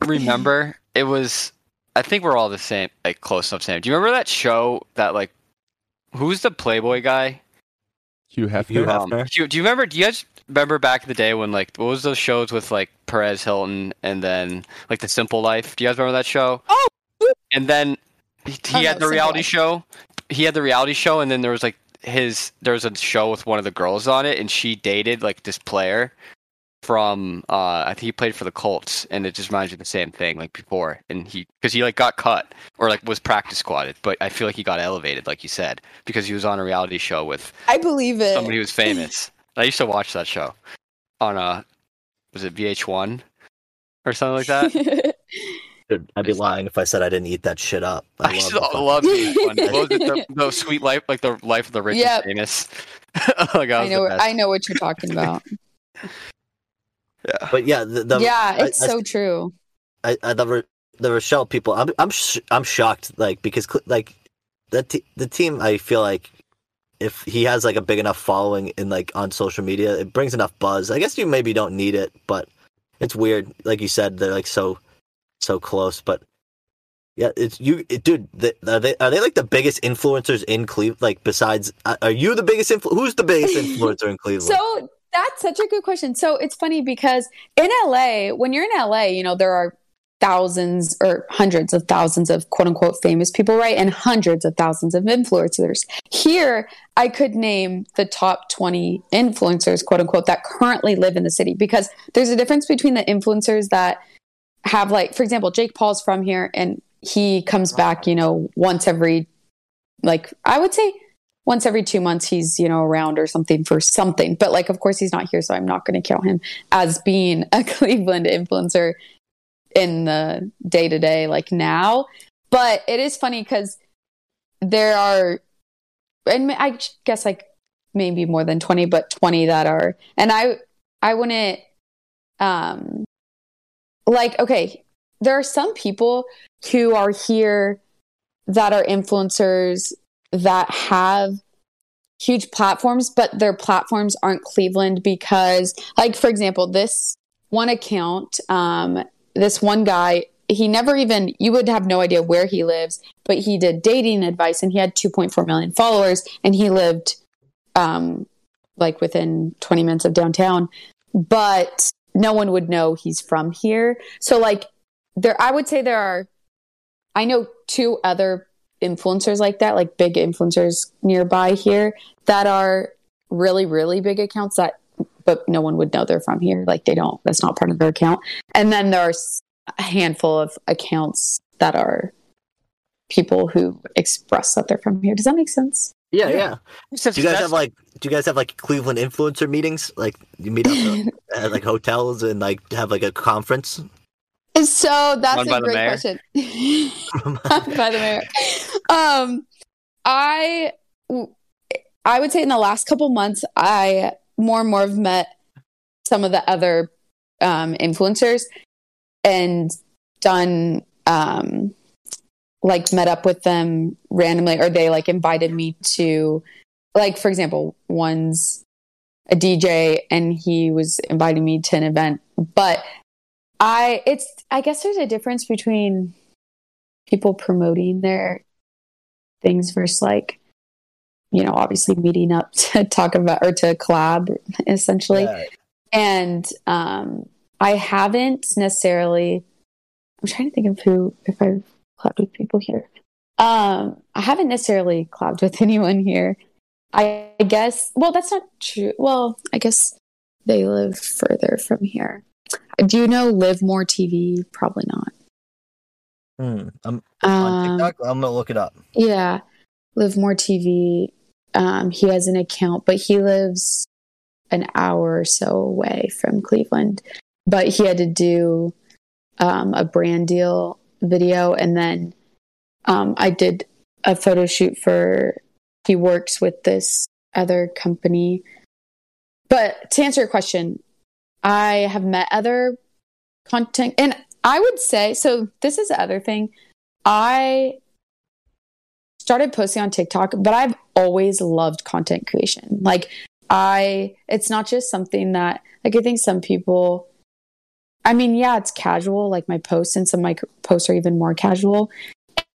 remember? It was. I think we're all the same, like close enough same. Do you remember that show that like, who's the Playboy guy? Hugh Hefner. Hugh Hef- Um, do, you, do you remember? Do you guys remember back in the day when like what was those shows with like Perez Hilton and then like The Simple Life? Do you guys remember that show? Oh! And then he, Oh, he no, had the reality Life. show. He had the reality show, and then there was like his there was a show with one of the girls on it, and she dated like this player from uh I think he played for the Colts, and it just reminds you of the same thing like before. And he because he like got cut or like was practice squatted, but I feel like he got elevated, like you said, because he was on a reality show with I believe it. somebody who was famous. I used to watch that show on a was it VH1 or something like that? Dude, I'd be lying if I said I didn't eat that shit up. I, I used love to the fucking- love VH1. What was it? The, the sweet life, like the life of the rich Yep. and famous. like, that I know. I know what you're talking about. Yeah. But yeah, the, the yeah, it's I- so true. I, I the Ro- the Rochell people. I'm I'm sh- I'm shocked. Like because like the t- the team. I feel like if he has like a big enough following in like on social media, it brings enough buzz. I guess you maybe don't need it, but it's weird. Like you said, they're like so so close. But yeah, it's you, it, dude. The, are they are they like the biggest influencers in Cleveland? Like besides, uh, are you the biggest influ- Who's the biggest influencer in Cleveland? So that's such a good question. So it's funny because in LA, when you're in LA, you know, there are thousands or hundreds of thousands of quote unquote famous people, right? And hundreds of thousands of influencers. Here, I could name the top 20 influencers, quote unquote, that currently live in the city because there's a difference between the influencers that have, like, for example, Jake Paul's from here and he comes back, you know, once every, like, I would say once every two months he's you know around or something for something but like of course he's not here so i'm not going to count him as being a cleveland influencer in the day to day like now. But it is funny because there are and i guess like maybe more than 20 but 20 that are and i i wouldn't um like okay there are some people who are here that are influencers that have huge platforms, but their platforms aren't Cleveland because, like, for example, this one account, um, this one guy, he never even, you would have no idea where he lives, but he did dating advice and he had 2.4 million followers and he lived, um, like within 20 minutes of downtown, but no one would know he's from here. So, like, there, I would say there are, I know two other influencers like that, like big influencers nearby here that are really, really big accounts that, but no one would know they're from here. Like they don't, that's not part of their account. And then there are s- a handful of accounts that are people who express that they're from here. Does that make sense? yeah, yeah. Since Do you guys have like do you guys have like Cleveland influencer meetings? Like you meet up at like hotels and like have like a conference? So that's a great question. by the mayor. Um, I I would say in the last couple months, I more and more have met some of the other um, influencers and done um, like met up with them randomly, or they like invited me to like for example, one's a DJ and he was inviting me to an event, but I it's I guess there's a difference between people promoting their things versus like you know obviously meeting up to talk about or to collab essentially and um i haven't necessarily i'm trying to think of who if i've collabed with people here um i haven't necessarily collabed with anyone here i guess well that's not true well i guess they live further from here do you know live more tv probably not Hmm. I'm on um, TikTok. I'm gonna look it up. yeah, Live More TV. Um, he has an account, but he lives an hour or so away from Cleveland. But he had to do um, a brand deal video, and then um, I did a photo shoot for. He works with this other company. But to answer your question, I have met other content, and I would say so. This is the other thing. I started posting on TikTok, but I've always loved content creation. Like I it's not just something that like I think some people I mean, yeah, it's casual, like my posts and some of my posts are even more casual.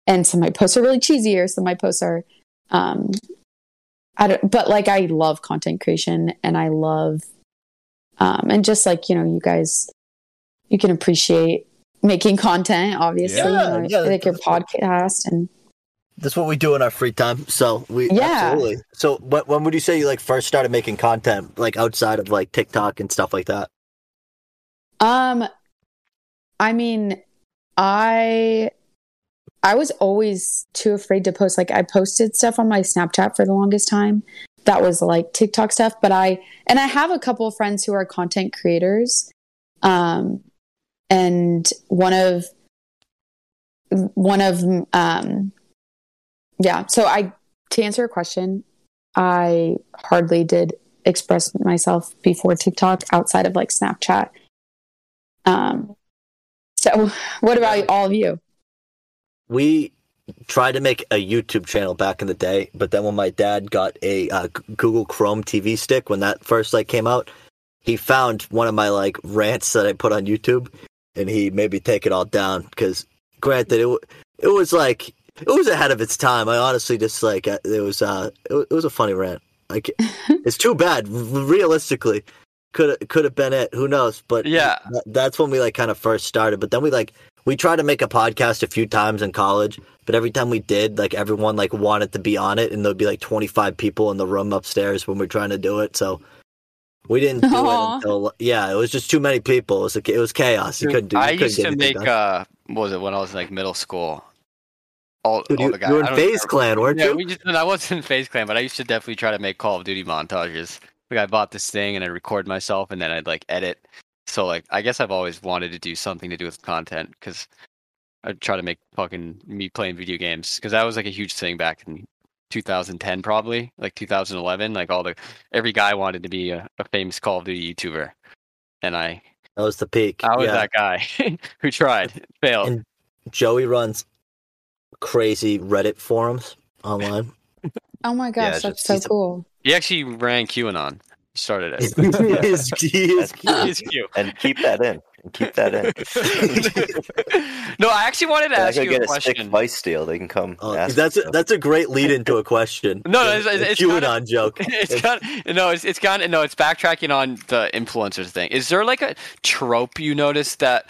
And some of my posts are really cheesy or some of my posts are um I don't but like I love content creation and I love um and just like, you know, you guys you can appreciate making content, obviously. Yeah, you know, yeah, like your podcast and That's what we do in our free time. So we Yeah. absolutely. So what when would you say you like first started making content like outside of like TikTok and stuff like that? Um, I mean, I I was always too afraid to post. Like I posted stuff on my Snapchat for the longest time. That was like TikTok stuff, but I and I have a couple of friends who are content creators. Um, and one of one of um, yeah. So I to answer your question, I hardly did express myself before TikTok outside of like Snapchat. Um, so what about all of you? We tried to make a YouTube channel back in the day, but then when my dad got a uh, Google Chrome TV stick when that first like came out, he found one of my like rants that I put on YouTube, and he made me take it all down because, granted, it w- it was like it was ahead of its time. I honestly just like uh, it was uh it, it was a funny rant. Like it's too bad. Realistically, could could have been it. Who knows? But Yeah. that's when we like kind of first started. But then we like we tried to make a podcast a few times in college, but every time we did, like everyone like wanted to be on it, and there'd be like twenty five people in the room upstairs when we are trying to do it. So we didn't do Aw. it until yeah, it was just too many people. It was like, it was chaos. You couldn't do. You I couldn't used get to make done. uh what was it when I was in, like middle school? All, Dude, all you, the guys. you were in don't FaZe Clan, weren't Yeah, you? we just I wasn't in FaZe Clan, but I used to definitely try to make Call of Duty montages. Like I bought this thing and I record myself and then I'd like edit. So like I guess I've always wanted to do something to do with content because I'd try to make fucking me playing video games because that was like a huge thing back in 2010 probably like 2011 like all the every guy wanted to be a, a famous Call of Duty YouTuber and I That was the peak. I was yeah. that guy who tried failed. And- Joey runs crazy Reddit forums online. Oh my Yeah, gosh, that's just- so he's a- cool. He actually ran QAnon. He started it. he is, he is He's cute. and keep that in. And keep that in. no, I actually wanted to They're ask gonna you a get a stick question. vice deal. They can come. Oh, ask that's a, that's a great lead into a question. No, no, it's- it's- a it's kinda- QAnon joke. it's kind of, no, it's it's kind of no, it's backtracking on the influencers thing. Is there like a trope you notice that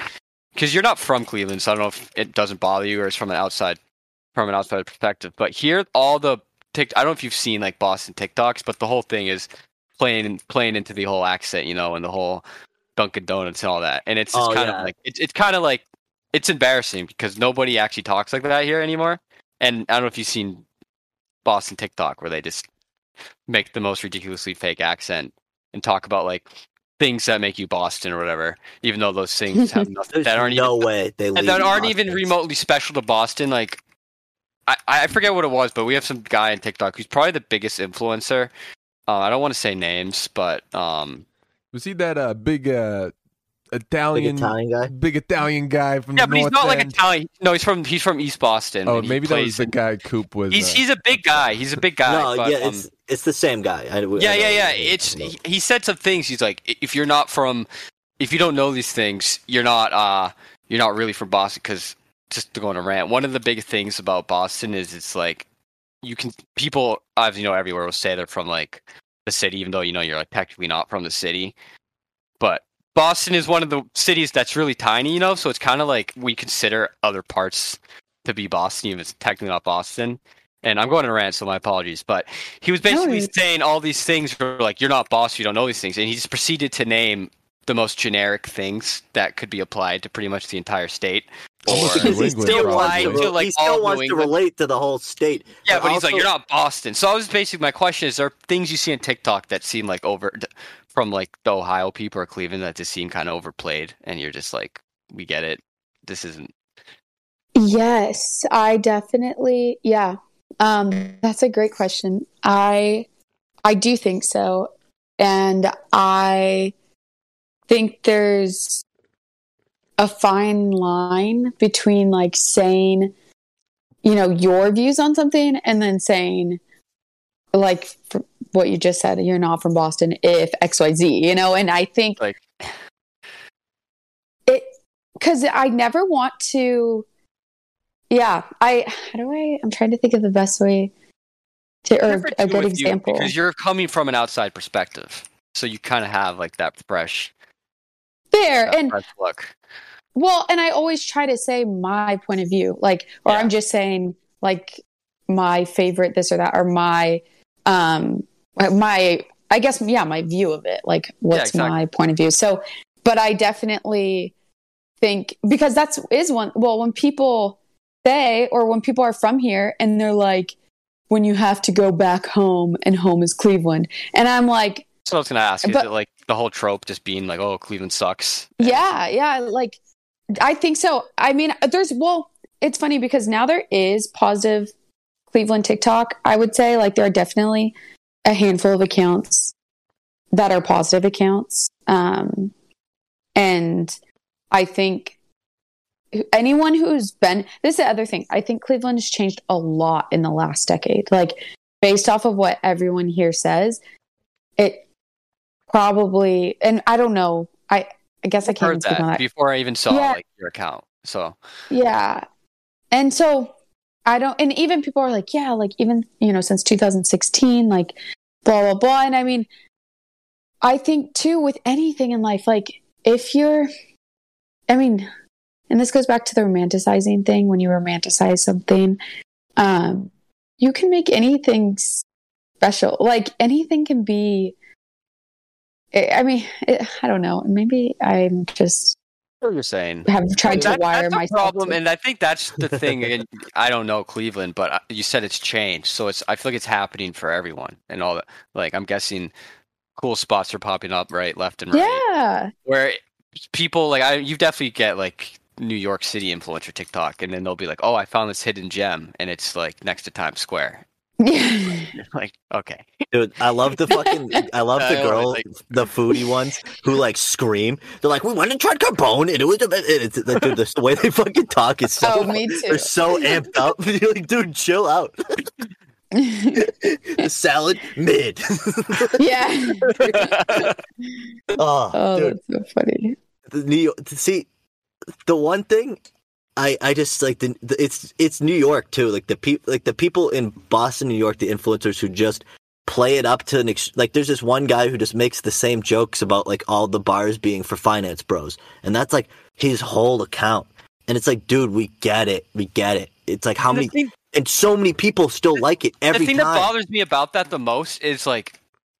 because you're not from Cleveland, so I don't know if it doesn't bother you or it's from an outside from an outside perspective. But here, all the Tik, I don't know if you've seen like Boston TikToks, but the whole thing is playing playing into the whole accent, you know, and the whole Dunkin' Donuts and all that. And it's just Oh, kind yeah. of like it's it's kind of like it's embarrassing because nobody actually talks like that here anymore. And I don't know if you've seen Boston TikTok where they just make the most ridiculously fake accent and talk about like things that make you Boston or whatever, even though those things have nothing that aren't no even way they that aren't even remotely special to Boston. Like I, I forget what it was, but we have some guy on TikTok who's probably the biggest influencer. Uh, I don't want to say names, but um, Was he that uh, big uh, Big Italian, Italian guy. big Italian guy from yeah, the but he's North not like Italian. No, he's from he's from East Boston. Oh, maybe that was the guy Coop was. He's uh, he's a big guy. He's a big guy. no, but, yeah, um, it's it's the same guy. I, yeah, I yeah, yeah. It's he, he said some things. He's like, if you're not from, if you don't know these things, you're not uh you're not really from Boston. Because just going to go on a rant, one of the big things about Boston is it's like you can people as you know everywhere will say they're from like the city, even though you know you're like technically not from the city. But Boston is one of the cities that's really tiny, you know. So it's kind of like we consider other parts to be Boston, even if it's technically not Boston. And I'm going to rant, so my apologies. But he was basically it's- saying all these things for like you're not Boston, you don't know these things, and he just proceeded to name the most generic things that could be applied to pretty much the entire state. Almost Or because he still wants to, To, like, he still wants to relate to the whole state. yeah, but he's like you're not Boston. So I was basically my question is: there things you see on TikTok that seem like over from like the Ohio people or Cleveland that just seem kind of overplayed, and you're just like, we get it. This isn't. Yes, I definitely yeah. Um that's a great question. I I do think so. And I think there's a fine line between like saying you know your views on something and then saying like what you just said you're not from Boston if XYZ, you know, and I think Like- it cuz I never want to yeah, I how do I I'm trying to think of the best way to or a good with you example. because you're coming from an outside perspective, so you kind of have like that fresh, That and look. Well, and I always try to say my point of view, like, or Yeah. I'm just saying, like, my favorite this or that, or my, um, my, I guess, yeah, my view of it, like, what's exactly. my point of view. So, but I definitely think because that's is one. Well, when people say, or when people are from here and they're like, when you have to go back home and home is Cleveland, and I'm like, So I was gonna ask, is it like the whole trope just being like, oh, Cleveland sucks? Yeah, yeah, like I think so. I mean, there's well, it's funny because now there is positive Cleveland TikTok. I would say like there are definitely a handful of accounts that are positive accounts. Um and I think anyone who's been this is the other thing. I think Cleveland has changed a lot in the last decade. Like based off of what everyone here says, it probably and I don't know. I I guess I can't heard speak on that that. before I even saw Yeah. like your account. So Yeah. And so I don't, and even people are like, yeah, like even, you know, since 2016, like blah, blah, blah. And I mean, I think too, with anything in life, like if you're, I mean, and this goes back to the romanticizing thing when you romanticize something, um, you can make anything special. Like anything can be, I I mean, it, I don't know. Maybe I'm just what you're saying. have tried to That- wire that's a myself. problem, to- and I think that's the thing. and I don't know Cleveland, but uh, you said it's changed, so it's. I feel like it's happening for everyone and all that. Like I'm guessing, cool spots are popping up right, left, and right. yeah. Where people like I, you definitely get like New York City influencer TikTok, and then they'll be like, "Oh, I found this hidden gem, and it's like next to Times Square." Yeah. You're like, okay, Dude, I love the fucking. I love the I girl, like- the foodie ones who like scream. They're like, "We went and tried Carbone, and it was." A, and it's like, dude, the, the way they fucking talk is so. Oh, me too. They're so amped up. You're like, dude, chill out. the salad mid. yeah. oh, Oh, dude, that's so funny. the New York. See, the one thing I I just like the, the it's it's New York too. Like the people like the people in Boston, New York, the influencers who just play it up to an ex- like. There's this one guy who just makes the same jokes about like all the bars being for finance bros, and that's like his whole account. And it's like, dude, we get it, we get it. It's like how And many thing- and so many people still like it every the thing time. that bothers me about that the most is like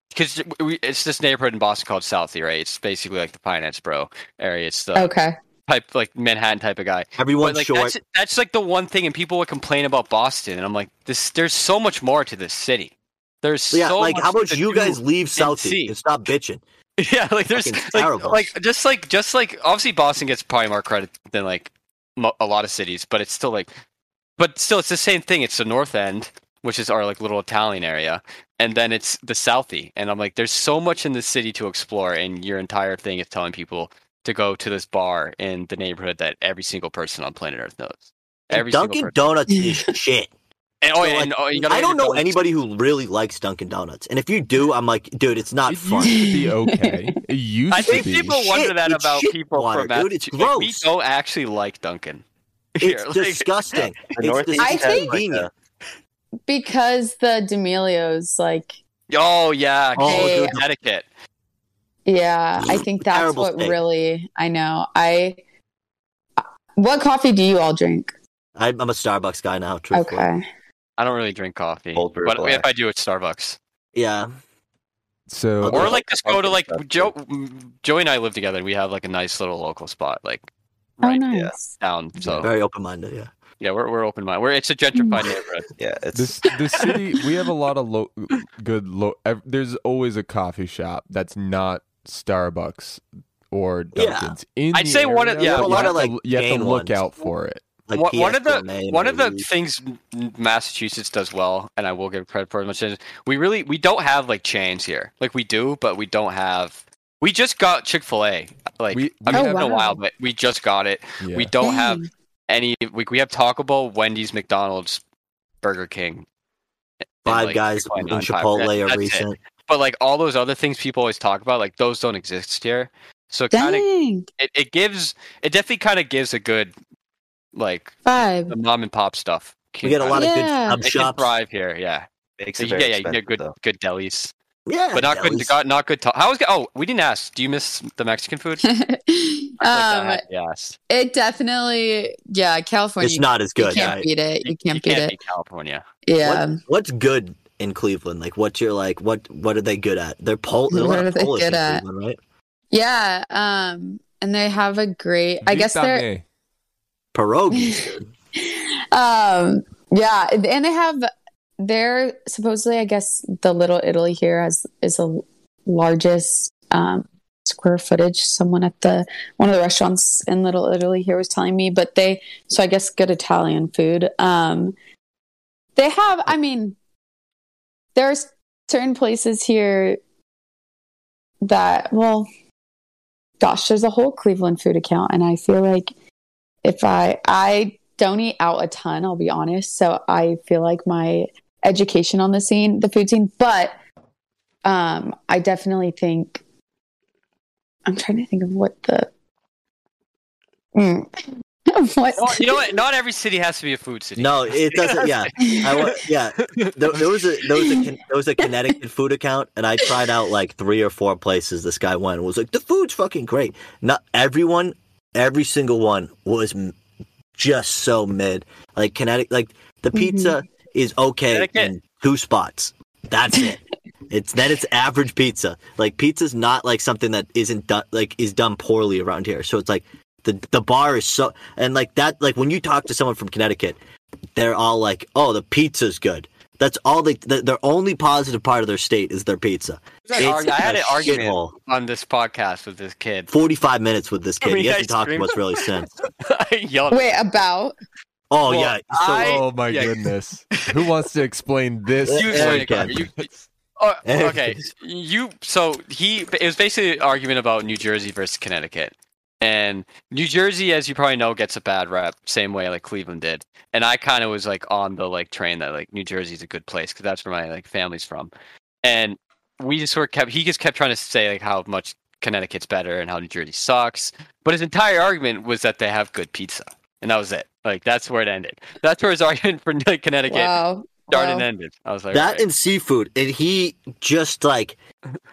because it's this neighborhood in Boston called Southie, right? It's basically like the finance bro area. It's the Okay. Type like Manhattan type of guy. Everyone's But, like short. that's that's like the one thing, and people would complain about Boston, and I'm like, this. There's so much more to this city. There's yeah, so like how about you guys leave. Southie and stop bitching? Yeah, like there's like, like just like just like obviously Boston gets probably more credit than like mo- a lot of cities, but it's still like, but still it's the same thing. It's the North End, which is our like little Italian area, and then it's the Southie, and I'm like, there's so much in the city to explore, and your entire thing is telling people to go to this bar in the neighborhood that every single person on planet Earth knows. Every Dunkin' Donuts is shit. And, oh, So, and, like, oh, I don't know donuts. anybody who really likes Dunkin' Donuts, and if you do, I'm like, dude, it's not it fun. used to be okay. It used I think be. people Shit, wonder that it's about people water, from dude, it's Massachusetts. Like, we don't actually like Dunkin'. Here, It's like- disgusting. It's Northeast I think- because the D'Amelios, like, Oh yeah, Oh, dude. Connecticut. Yeah, I think that's Terrible what state. really I know. I what coffee do you all drink? I'm, I'm a Starbucks guy now. Truthfully. Okay. I don't really drink coffee, Cold brew but black. if I do, it's Starbucks. Yeah. So Or like just go to like That's Joe. Joey and I live together, and we have like a nice little local spot, like Oh, right nice. down. So Very open minded. Yeah. yeah, we're we're open minded. We're it's a gentrified mm. neighborhood. yeah, it's this the city we have a lot of lo- good lo- ev- there's always a coffee shop that's not Starbucks or Yeah. Dunkin's. In I'd the say one of- area, yeah, you a lot have of, to- like, you have to look ones. out for it. Like one, one of the one of the maybe. things Massachusetts does well, and I will give credit for it much is we really we don't have like chains here. Like we do, but we don't have. We just got Chick Fil A. Like We- I mean, Oh, it's been a while, oh, but we just got it. Yeah. We don't have any. We, we have Taco Bell, Wendy's, McDonald's, Burger King, and, Five like, guys Chick-fil-A, and. Chipotle are that's it. Recent. But like all those other things people always talk about, like those don't exist here. So it kind of it, it gives it definitely kind of gives a good like Five. the mom and pop stuff. We get a lot of good Yeah. sub It can shops. thrive here, yeah. makes it yeah, yeah, you get good though. good delis, Yeah, but not good. delis. Got, not good. Ta- How was? Oh, we didn't ask. Do you miss the Mexican food? I feel like um, Yes. it definitely, yeah, California. It's not as good. you good. can't right? beat it. You can't beat can't it. beat California. Yeah. What, what's good in Cleveland? Like, what's your like? What what are they good at? They're Pol- there's a What lot are of they Polish good at? Cleveland, right? Yeah. Um, and they have a great. I guess they're. Beignet. Pierogies. dude. Um, yeah, and they have. They're supposedly, I guess, the Little Italy here has is the largest um, square footage. Someone at the one of the restaurants in Little Italy here was telling me, but they so I guess good Italian food. Um, they have. I mean, there's certain places here that well, gosh, there's a whole Cleveland food account, and I feel like if I I don't eat out a ton, I'll be honest. So I feel like my education on the scene, the food scene, but um, I definitely think I'm trying to think of what the mm, what Well, you know what? Not every city has to be a food city. no, it doesn't. Yeah, I yeah. There, there was a there was a there was a Connecticut food account, and I tried out like three or four places. This guy went and was like, the food's fucking great. Not everyone, every single one was just so mid. Like Connecticut, like the mm-hmm. pizza is okay in two spots. That's it. It's then it's average pizza. Like pizza's not like something that isn't done like is done poorly around here. So it's like the the bar is so and like that like when you talk to someone from Connecticut, they're all like, "Oh, the pizza's good." That's all they. The, their only positive part of their state is their pizza. I had It's an argument shithole. on this podcast with this kid. Forty-five minutes with this kid. Free He hasn't ice talked cream. to us really since. I yelled. wait about Oh Well, yeah. So, I- oh my yeah. goodness. Who wants to explain this? You explain it. Carter. You- oh, okay, you. So he. It was basically an argument about New Jersey versus Connecticut, and New Jersey, as you probably know, gets a bad rep, same way like Cleveland did. And I kind of was like on the like train that like New Jersey's a good place because that's where my like family's from, and we just sort of kept. He just kept trying to say like how much Connecticut's better and how New Jersey sucks, but his entire argument was that they have good pizza, and that was it. Like that's where it ended. That's where his argument for like, Connecticut wow. started wow. and ended. I was like, that "Alright." and seafood, and he just like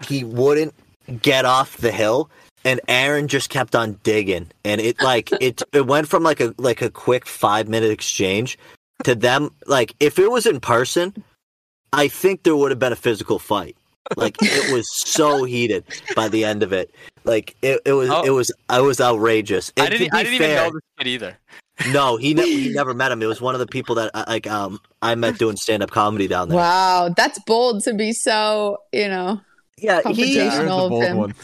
he wouldn't get off the hill, and Aaron just kept on digging, and it like it it went from like a like a quick five minute exchange to them like if it was in person, I think there would have been a physical fight. Like it was so heated by the end of it. Like it, it was Oh. it was I was outrageous. I And to didn't. be I didn't even know this kid either. No, he ne- he never met him. It was one of the people that I- like um I met doing stand up comedy down there. Wow, that's bold to be so, you know. Yeah, There's he Confrontational. the bold him. one.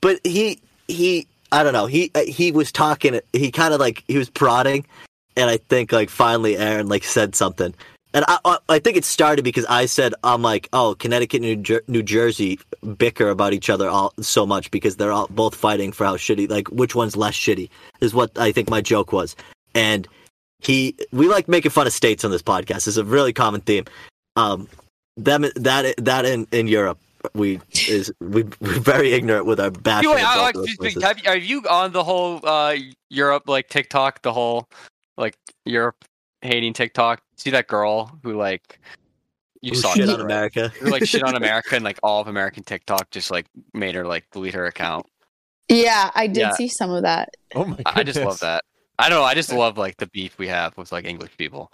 But he he I don't know. He uh, he was talking. He kind of like he was prodding, and I think like finally Aaron like said something. And I I- think it started because I said I'm like oh Connecticut New, Jer- New Jersey bicker about each other all so much because they're all both fighting for how shitty like which one's less shitty is what I think my joke was. And he we like making fun of states on this podcast. It's a really common theme. Um, them that that in in Europe we is we we're very ignorant with our bashing. Wait, of I, both like, those just- places. have, you- are you on the whole uh, Europe like TikTok? The whole like Europe hating TikTok. See that girl who like you Who saw shit it, on right? America. Who like shit on America and like all of American TikTok just like made her like delete her account. Yeah, I did Yeah. see some of that. Oh my! I I just love that. I don't know. I just love like the beef we have with like English people.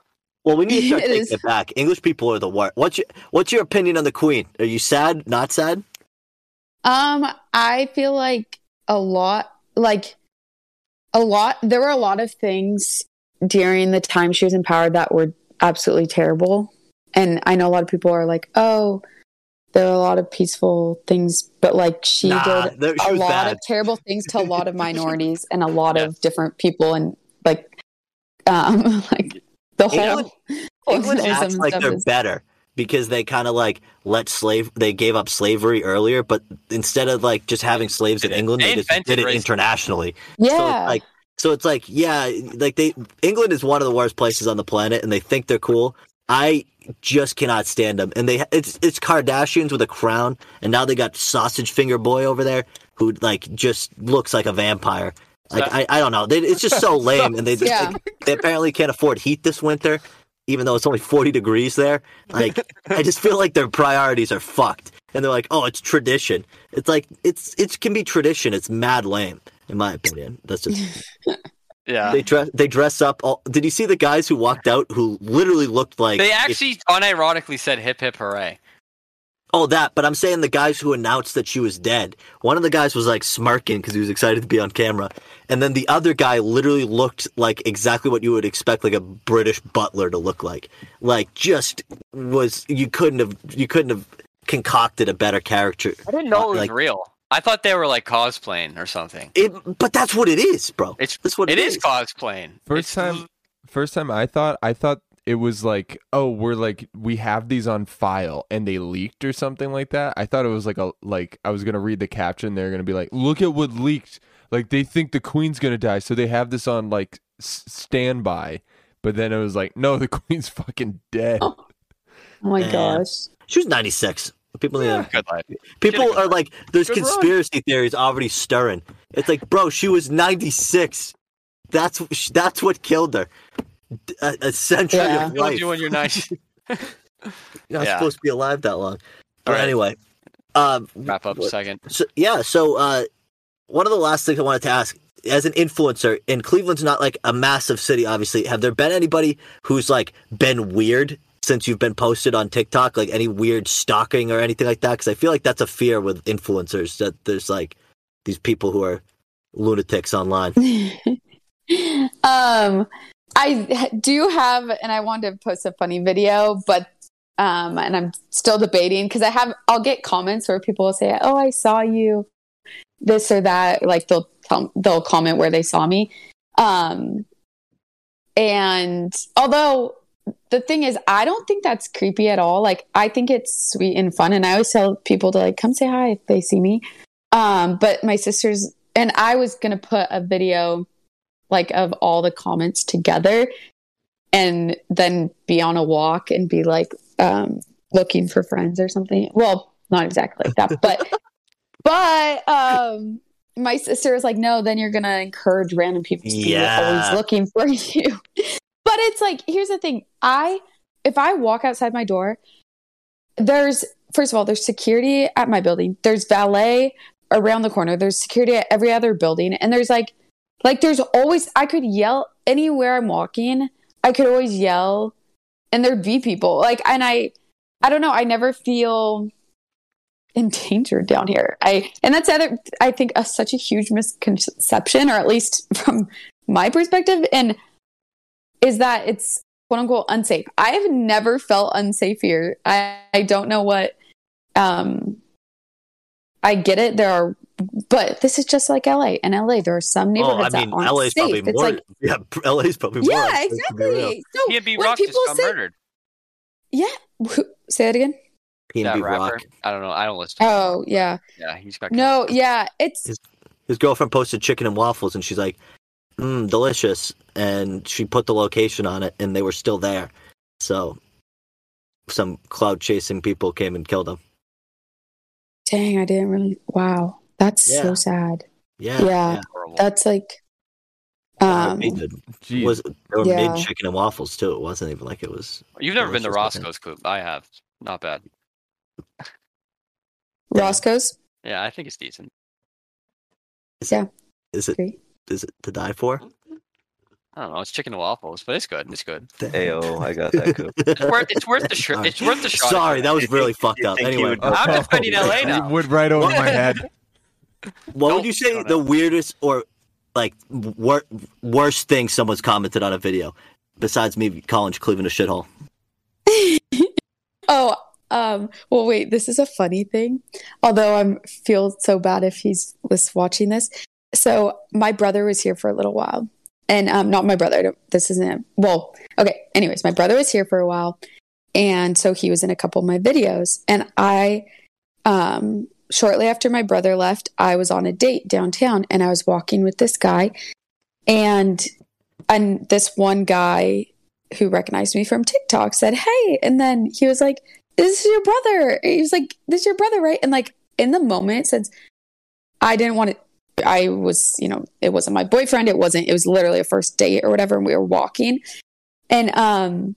Well, we need to start taking is. it back. English people are the worst. What's your What's your opinion on the Queen? Are you sad? Not sad? Um, I feel like a lot, like a lot. There were a lot of things during the time she was in power that were absolutely terrible, and I know a lot of people are like, "Oh, there are a lot of peaceful things," but like she Nah, did there- she a lot bad. of terrible things to a lot of minorities and a lot Yeah. of different people, and like, um, like the England- whole England colonialism acts like stuff they're is- better because they kind of like let slave. They gave up slavery earlier, but instead of like just having slaves in England, they just did it racism. internationally. Yeah, it's like so it's like yeah, like they England is one of the worst places on the planet, and they think they're cool. I just cannot stand them, and they it's it's Kardashians with a crown, and now they got sausage finger boy over there who like just looks like a vampire. Like I, I don't know, they, it's just so lame, and they just, Yeah. like, they apparently can't afford heat this winter, even though it's only forty degrees there. Like I just feel like their priorities are fucked, and they're like, oh, it's tradition. It's like it's it can be tradition. It's mad lame, in my opinion. That's just Yeah. they dress they dress up. All, did you see the guys who walked out who literally looked like They if- actually unironically said hip hip hooray. Oh that? But I'm saying the guys who announced that she was dead. One of the guys was like smirking because he was excited to be on camera, and then the other guy literally looked like exactly what you would expect like a British butler to look like. Like just was you couldn't have you couldn't have concocted a better character. I didn't know it was Like- real. I thought they were like cosplaying or something. It, but that's what it is, bro. It's that's what it it is cosplaying. First It's time, first time I thought I thought it was like, oh, we're like we have these on file and they leaked or something like that. I thought it was like a like I was gonna read the caption. They're gonna be like, look at what leaked. Like they think the queen's gonna die, so they have this on like s- standby. But then it was like, no, the queen's fucking dead. oh my gosh. She was 96. People need to Good life. People are like, there's Good run. conspiracy theories already stirring. It's like, bro, she was 96. That's that's what killed her. A, a century Yeah. of life. do when you're nice? You're not Yeah. supposed to be alive that long. But All right. anyway, um, Wrap up a what- second. so, yeah. So uh, one of the last things I wanted to ask, as an influencer, and Cleveland's not like a massive city, obviously. Have there been anybody who's like been weird since you've been posted on TikTok, like any weird stalking or anything like that? Because I feel like that's a fear with influencers that there's like these people who are lunatics online. um i do have and i wanted to post a funny video but um and i'm still debating because i have i'll get comments where people will say oh i saw you this or that like they'll tell, they'll comment where they saw me. Um and although the thing is i don't think that's creepy at all. Like i think it's sweet and fun and i always tell people to like come say hi if they see me. Um but my sisters and i was gonna put a video like of all the comments together and then be on a walk and be like um looking for friends or something. Well not exactly like that but but um my sister was like no then you're gonna encourage random people to be always looking for you. But it's like here's the thing. I if i walk outside my door there's first of all there's security at my building. There's valet around the corner. There's security at every other building. And there's like like there's always I could yell anywhere I'm walking. I could always yell and there'd be people. Like and I I don't know, I never feel endangered down here. I and that's other I think a, such a huge misconception or at least from my perspective and is that it's quote unquote unsafe. I have never felt unsafe here. I, I don't know what um I get it. There are but this is just like LA. In LA, there are some Oh, I neighborhoods mean, that aren't LA's safe. probably it's more. like yeah, LA's probably more. yeah, unsafe, to be real. exactly. So PnB when Rock just people got say, murdered. yeah, say it again. PnB That rapper. Rock. I don't know. I don't listen. To him. Oh yeah, yeah, he's got. no, yeah, it's His girlfriend posted chicken and waffles, and she's like, mm, delicious, and she put the location on it, and they were still there. So some cloud chasing people came and killed them. Dang, I didn't really. Wow, that's Yeah. so sad. Yeah, Yeah. Horrible. That's like, Uh, um, they did. Jeez. was they were Yeah. made chicken and waffles too. It wasn't even like it was. You've never been to delicious looking. Roscoe's Coop. I have. Not bad. Roscoe's. Yeah, I think it's decent. Is Yeah. Is it Agree. is it to die for? I don't know. It's chicken and waffles, but it's good. It's good. Ayo, I got that coop. It's worth. It's worth the. Sh- it's worth the shot. Sorry, that was really think- fucked up. think he Anyway, would- I'm defending LA It now. went right over my head. what Don't- would you say the weirdest or like wor- worst thing someone's commented on a video besides me calling Cleveland a shithole? Oh, um, well, wait, this is a funny thing. Although I'm feel so bad if he's lis- watching this. So my brother was here for a little while, and um, not my brother. This isn't well. Okay. Anyways, my brother was here for a while, and so he was in a couple of my videos, and I, um, shortly after my brother left, I was on a date downtown, and I was walking with this guy, and and this one guy who recognized me from TikTok said, Hey. And then he was like, This is your brother. He was like, This is your brother, right? And like in the moment, since I didn't want to, I was, you know, it wasn't my boyfriend. It wasn't, it was literally a first date or whatever. And we were walking. And um,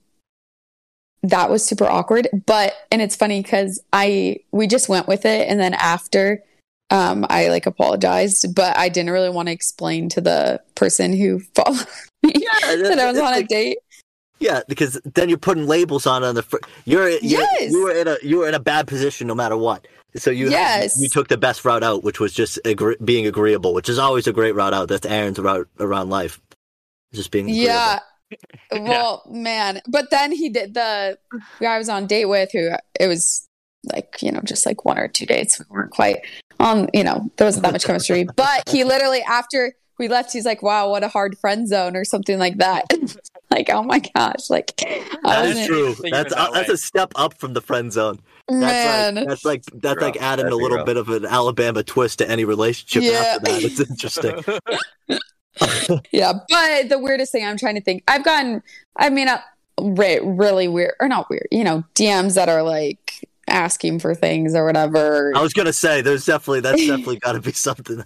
that was super awkward. But, and it's funny because I, we just went with it. And then after, um, I like apologized, but I didn't really want to explain to the person who followed me Yeah, that I was on a date. Yeah, because then you're putting labels on on the. Fr- you're, you're Yes. you were in a you were in a bad position no matter what. So you Yes. you took the best route out, which was just agree- being agreeable, which is always a great route out. That's Aaron's route around life, just being agreeable. Yeah. Well, man. But then he did the guy I was on date with who it was like, you know, just like one or two dates. We weren't quite on, you know, there wasn't that much chemistry. But he literally after we left, he's like, Wow, what a hard friend zone or something like that. like, oh my gosh. Like That is true. That's it that uh, that's a step up from the friend zone. That's man. like that's like that's like adding a That'd be little rough. bit of an Alabama twist to any relationship Yeah. after that. It's interesting. yeah. But the weirdest thing I'm trying to think, I've gotten I mean uh, re- really weird or not weird, you know, DMs that are like asking for things or whatever. I was gonna say there's definitely that's definitely got to be something.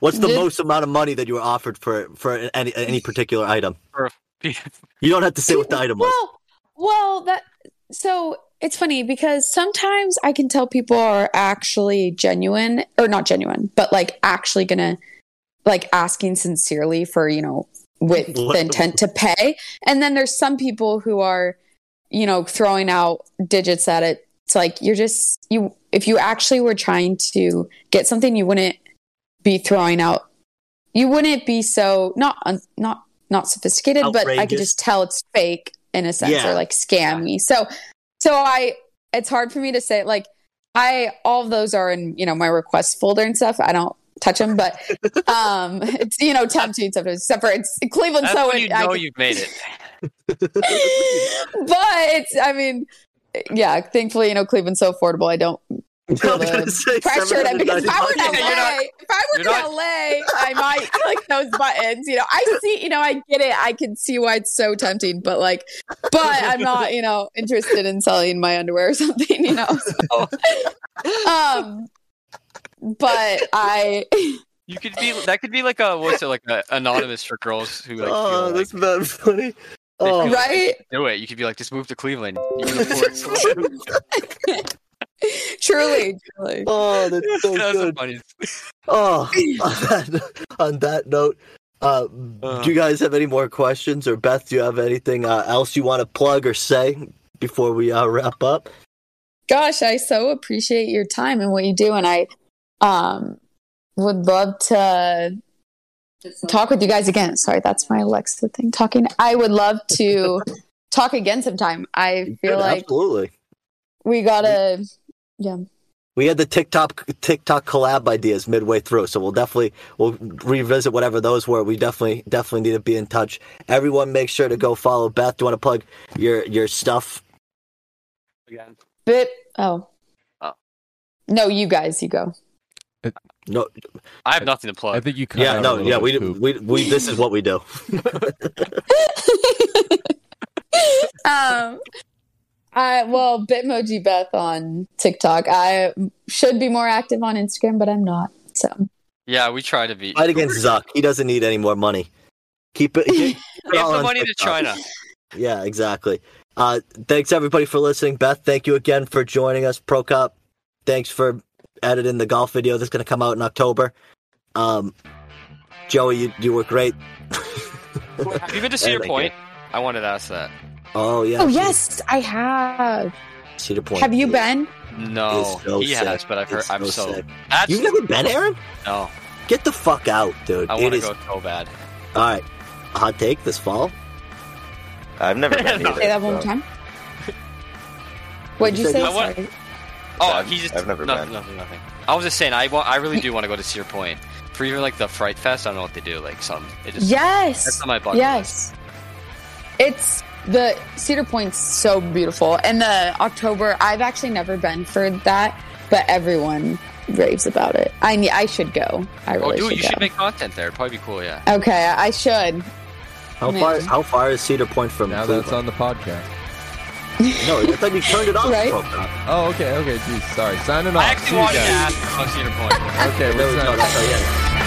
What's the Did- most amount of money that you were offered for for any any particular item? For- You don't have to say what the item was. Well, well, that so it's funny because sometimes I can tell people are actually genuine or not genuine, but like actually gonna like asking sincerely for you know with What? the intent to pay, and then there's some people who are you know throwing out digits at it. It's like you're just you if you actually were trying to get something, you wouldn't be throwing out. You wouldn't be so not un, not not sophisticated, but I could just tell it's fake in a sense Yeah. or like scammy. So so I it's hard for me to say like I all of those are in you know my request folder and stuff. I don't touch them, but um it's you know tempting sometimes. Except for it's Cleveland, That's so when you I know can- you've made it. but it's I mean yeah, thankfully you know Cleveland's so affordable. I don't feel I was gonna the say pressure to because if I were in $799. LA, not- if I were in not- LA, I might click those buttons. You know, I see, you know, I get it. I can see why it's so tempting, but like, but I'm not, you know, interested in selling my underwear or something. You know, so, um, but I, You could be that could be like a what's it like a anonymous for girls who like oh, feel that's like bad funny. Oh, right, do it. You could be like just move to Cleveland. You can afford it. Truly, truly. oh, that's so That's the good. funniest. Oh, on that, on that note, uh, Uh. do you guys have any more questions, or Beth, do you have anything uh, else you want to plug or say before we uh, wrap up? Gosh, I so appreciate your time and what you do, and I um would love to talk with you guys again. Sorry, that's my Alexa thing talking. I would love to talk again sometime. I feel Good, like absolutely. we gotta. Yeah, We had the TikTok TikTok collab ideas midway through, so we'll definitely we'll revisit whatever those were. We definitely definitely need to be in touch. Everyone, make sure to go follow Beth. Do you want to plug your your stuff? Again. bit. Oh, Oh. no, you guys, you go. No, I have nothing to plug. I think you cut yeah, no, yeah. We, we we this is what we do. um, I well, Bitmoji Beth on TikTok. I should be more active on Instagram, but I'm not. So yeah, we try to be. Fight against Zuck. He doesn't need any more money. Keep it. Keep, it Give the on money to China. Yeah, exactly. Uh, thanks everybody for listening. Beth, thank you again for joining us. Prokop, thanks for editing the golf video that's going to come out in October. Um, Joey, you you were great. Have you been to Cedar thank Point? I wanted to ask that. Oh yeah. Oh yes, I have. Cedar Point. Have you been? No, so he sick. has, but I've heard. It's I'm so so. sick. You've never been, Aaron? no. Get the fuck out, dude. I It want to is go so bad. all right. Hot take this fall. I've never been No. either. Say that one more so- time. What'd you You said say? Want- Oh, I've- he just I've never nothing, been. nothing, nothing. I was just saying, I want, I really do want to go to Cedar Point for even like the Fright Fest. I don't know what they do, like some. It just Yes. that's on my bucket list. Yes. It's the Cedar Point's so beautiful. And the October, I've actually never been for that, but everyone raves about it. I ne- I should go. I oh, really Oh, dude, should you go. should make content there. It'd probably be cool. Yeah. okay, I should. How Man. far? How far is Cedar Point from? now that's on the podcast. No, I thought you turned it off. Right? Oh, okay, okay. Geez, sorry. Signing off. I actually you wanted to ask about Cedar Point. Okay, There we're we go. signing That's how- yeah.